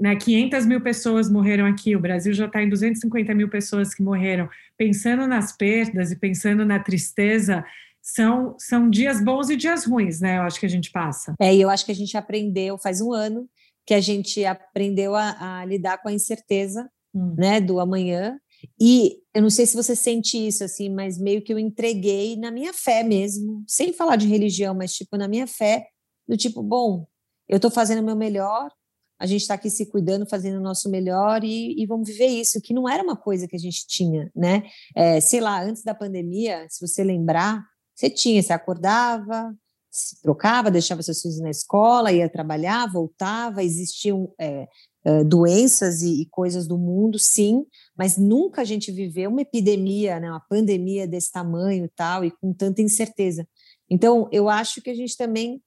Speaker 3: né, 500 mil pessoas morreram aqui, o Brasil já está em 250 mil pessoas que morreram. Pensando nas perdas e pensando na tristeza, são, são dias bons e dias ruins, né? Eu acho que a gente passa.
Speaker 2: É, e eu acho que a gente aprendeu, faz um ano, que a gente aprendeu a, a lidar com a incerteza, hum. né, do amanhã. E eu não sei se você sente isso, assim, mas meio que eu entreguei na minha fé mesmo, sem falar de religião, mas tipo, na minha fé, do tipo, bom, eu estou fazendo o meu melhor, a gente está aqui se cuidando, fazendo o nosso melhor e, e, vamos viver isso, que não era uma coisa que a gente tinha, né? É, sei lá, antes da pandemia, se você lembrar, você tinha, você acordava, se trocava, deixava seus filhos na escola, ia trabalhar, voltava, existiam é, é, doenças e, e, coisas do mundo, sim, mas nunca a gente viveu uma epidemia, né, uma pandemia desse tamanho e tal, e com tanta incerteza. Então, eu acho que a gente também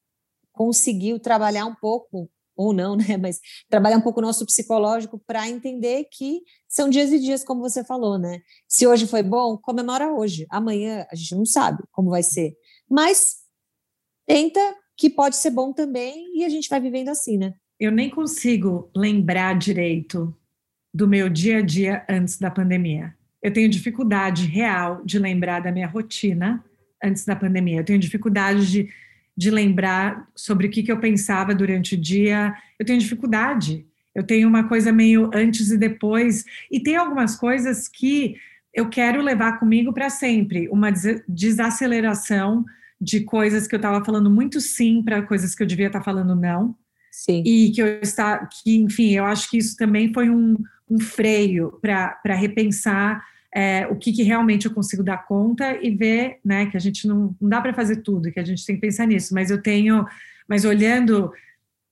Speaker 2: conseguiu trabalhar um pouco ou não, né? Mas trabalhar um pouco o nosso psicológico para entender que são dias e dias, como você falou, né? Se hoje foi bom, comemora hoje. Amanhã a gente não sabe como vai ser. Mas tenta que pode ser bom também e a gente vai vivendo assim, né?
Speaker 3: Eu nem consigo lembrar direito do meu dia a dia antes da pandemia. Eu tenho dificuldade real de lembrar da minha rotina antes da pandemia. Eu tenho dificuldade de de lembrar sobre o que, que eu pensava durante o dia. Eu tenho dificuldade. Eu tenho uma coisa meio antes e depois. E tem algumas coisas que eu quero levar comigo para sempre. Uma desaceleração de coisas que eu estava falando muito sim para coisas que eu devia estar tá falando não.
Speaker 2: Sim.
Speaker 3: E que eu está, que enfim, eu acho que isso também foi um, um freio para repensar é, o que, que, realmente eu consigo dar conta e ver, né, que a gente não, não dá para fazer tudo, que a gente tem que pensar nisso, mas eu tenho, mas olhando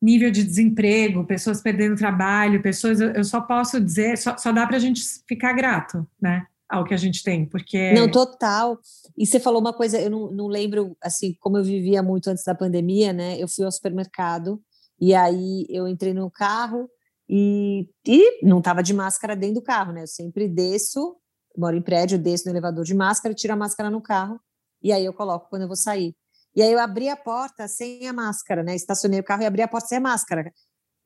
Speaker 3: nível de desemprego, pessoas perdendo trabalho, pessoas, eu só posso dizer, só, só dá para a gente ficar grato, né, ao que a gente tem, porque...
Speaker 2: Não, total, e você falou uma coisa, eu não, não lembro, assim, como eu vivia muito antes da pandemia, né, eu fui ao supermercado, e aí eu entrei no carro, e, e não estava de máscara dentro do carro, né? Eu sempre desço moro em prédio, desço no elevador de máscara, tiro a máscara no carro e aí eu coloco quando eu vou sair. E aí eu abri a porta sem a máscara, né? Estacionei o carro e abri a porta sem a máscara.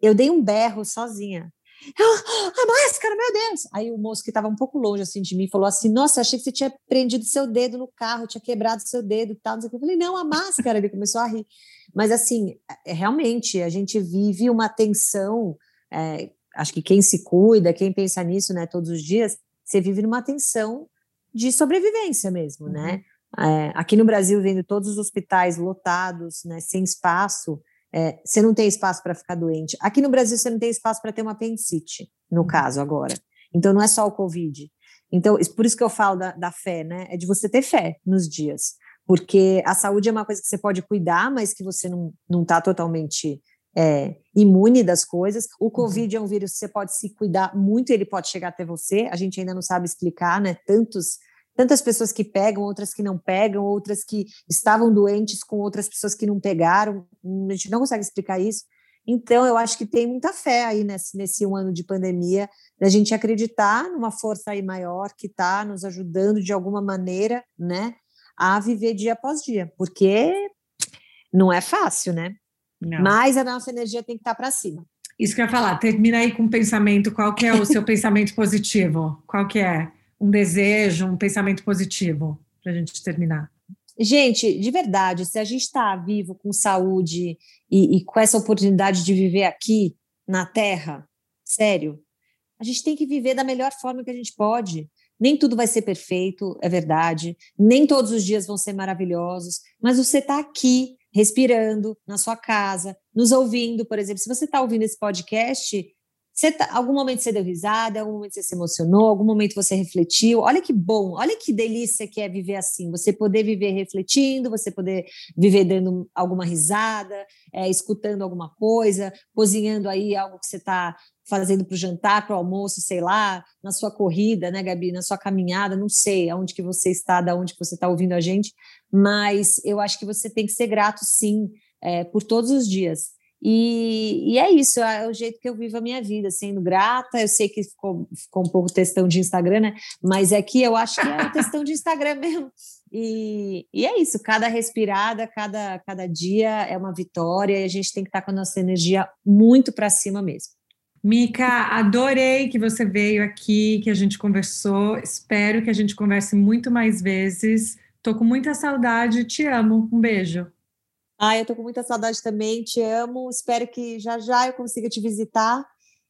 Speaker 2: Eu dei um berro sozinha. Eu, a máscara, meu Deus! Aí o moço que estava um pouco longe assim de mim falou assim: Nossa, achei que você tinha prendido seu dedo no carro, tinha quebrado seu dedo e tal. Eu falei: Não, a máscara. Ele começou a rir. Mas assim, é, realmente a gente vive uma tensão. É, acho que quem se cuida, quem pensa nisso, né, todos os dias, você vive numa tensão de sobrevivência mesmo, né? uhum. né? É, aqui no Brasil, vendo todos os hospitais lotados, né, sem espaço, é, você não tem espaço para ficar doente. Aqui no Brasil, você não tem espaço para ter uma apendicite, no uhum. caso agora. Então, não é só o Covid. Então, por isso que eu falo da, da fé, né? É de você ter fé nos dias. Porque a saúde é uma coisa que você pode cuidar, mas que você não está totalmente é, imune das coisas. O uhum. Covid uhum. é um vírus que você pode se cuidar muito, ele pode chegar até você. A gente ainda não sabe explicar, né? Tantos tantas pessoas que pegam, outras que não pegam, outras que estavam doentes com outras pessoas que não pegaram. A gente não consegue explicar isso. Então, eu acho que tem muita fé aí nesse, nesse um ano de pandemia, da gente acreditar numa força aí maior que está nos ajudando de alguma maneira, né, a viver dia após dia, porque não é fácil, né? Não. Mas a nossa energia tem que estar tá para cima.
Speaker 3: Isso que eu ia falar, termina aí com um pensamento, qual que é o seu pensamento positivo? Qual que é? Um desejo, um pensamento positivo, para a gente terminar.
Speaker 2: Gente, de verdade, se a gente está vivo, com saúde e, e, com essa oportunidade de viver aqui na Terra, sério, a gente tem que viver da melhor forma que a gente pode. Nem tudo vai ser perfeito, é verdade. Nem todos os dias vão ser maravilhosos, mas você está aqui, respirando, na sua casa, nos ouvindo, por exemplo. Se você está ouvindo esse podcast, você tá, algum momento você deu risada, algum momento você se emocionou, algum momento você refletiu. Olha que bom, olha que delícia que é viver assim. Você poder viver refletindo, você poder viver dando alguma risada, é, escutando alguma coisa, cozinhando aí algo que você está fazendo para o jantar, para o almoço, sei lá, na sua corrida, né, Gabi, na sua caminhada, não sei aonde que você está, da onde que você está ouvindo a gente, mas eu acho que você tem que ser grato, sim, é, por todos os dias. E, e, é isso, é o jeito que eu vivo a minha vida, sendo grata. Eu sei que ficou, ficou um pouco testão de Instagram, né? Mas é que eu acho que é testão de Instagram mesmo. E, e é isso, cada respirada, cada, cada dia é uma vitória e a gente tem que estar com a nossa energia muito para cima mesmo.
Speaker 3: Mica, adorei que você veio aqui, que a gente conversou. Espero que a gente converse muito mais vezes. Tô com muita saudade, te amo. Um beijo.
Speaker 2: Ah, eu tô com muita saudade também, te amo. Espero que já já eu consiga te visitar.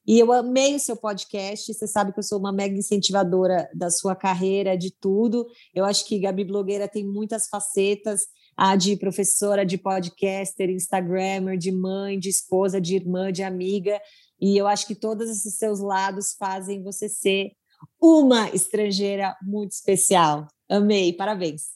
Speaker 2: E eu amei o seu podcast. Você sabe que eu sou uma mega incentivadora da sua carreira, de tudo. Eu acho que Gabi Blogueira tem muitas facetas. A de professora, de podcaster, Instagrammer, de mãe, de esposa, de irmã, de amiga. E eu acho que todos esses seus lados fazem você ser uma estrangeira muito especial. Amei, parabéns.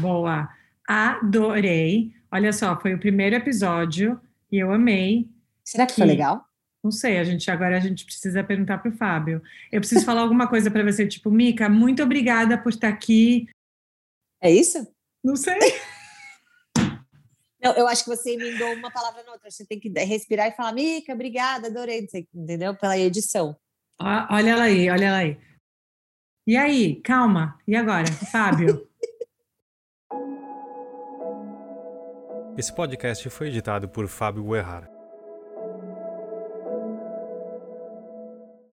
Speaker 3: Boa. Adorei. Olha só, foi o primeiro episódio e eu amei.
Speaker 2: Será que, que... foi legal?
Speaker 3: Não sei, a gente agora a gente precisa perguntar para o Fábio. Eu preciso falar alguma coisa para você, tipo, Mica, muito obrigada por estar aqui.
Speaker 2: É isso?
Speaker 3: Não sei.
Speaker 2: Não, eu acho que você emendou uma palavra na outra. Você tem que respirar e falar, Mica, obrigada, adorei, entendeu? Pela edição.
Speaker 3: Olha ela aí, olha ela aí. E aí, calma. E agora, Fábio?
Speaker 4: Esse podcast foi editado por Fábio Guerrara.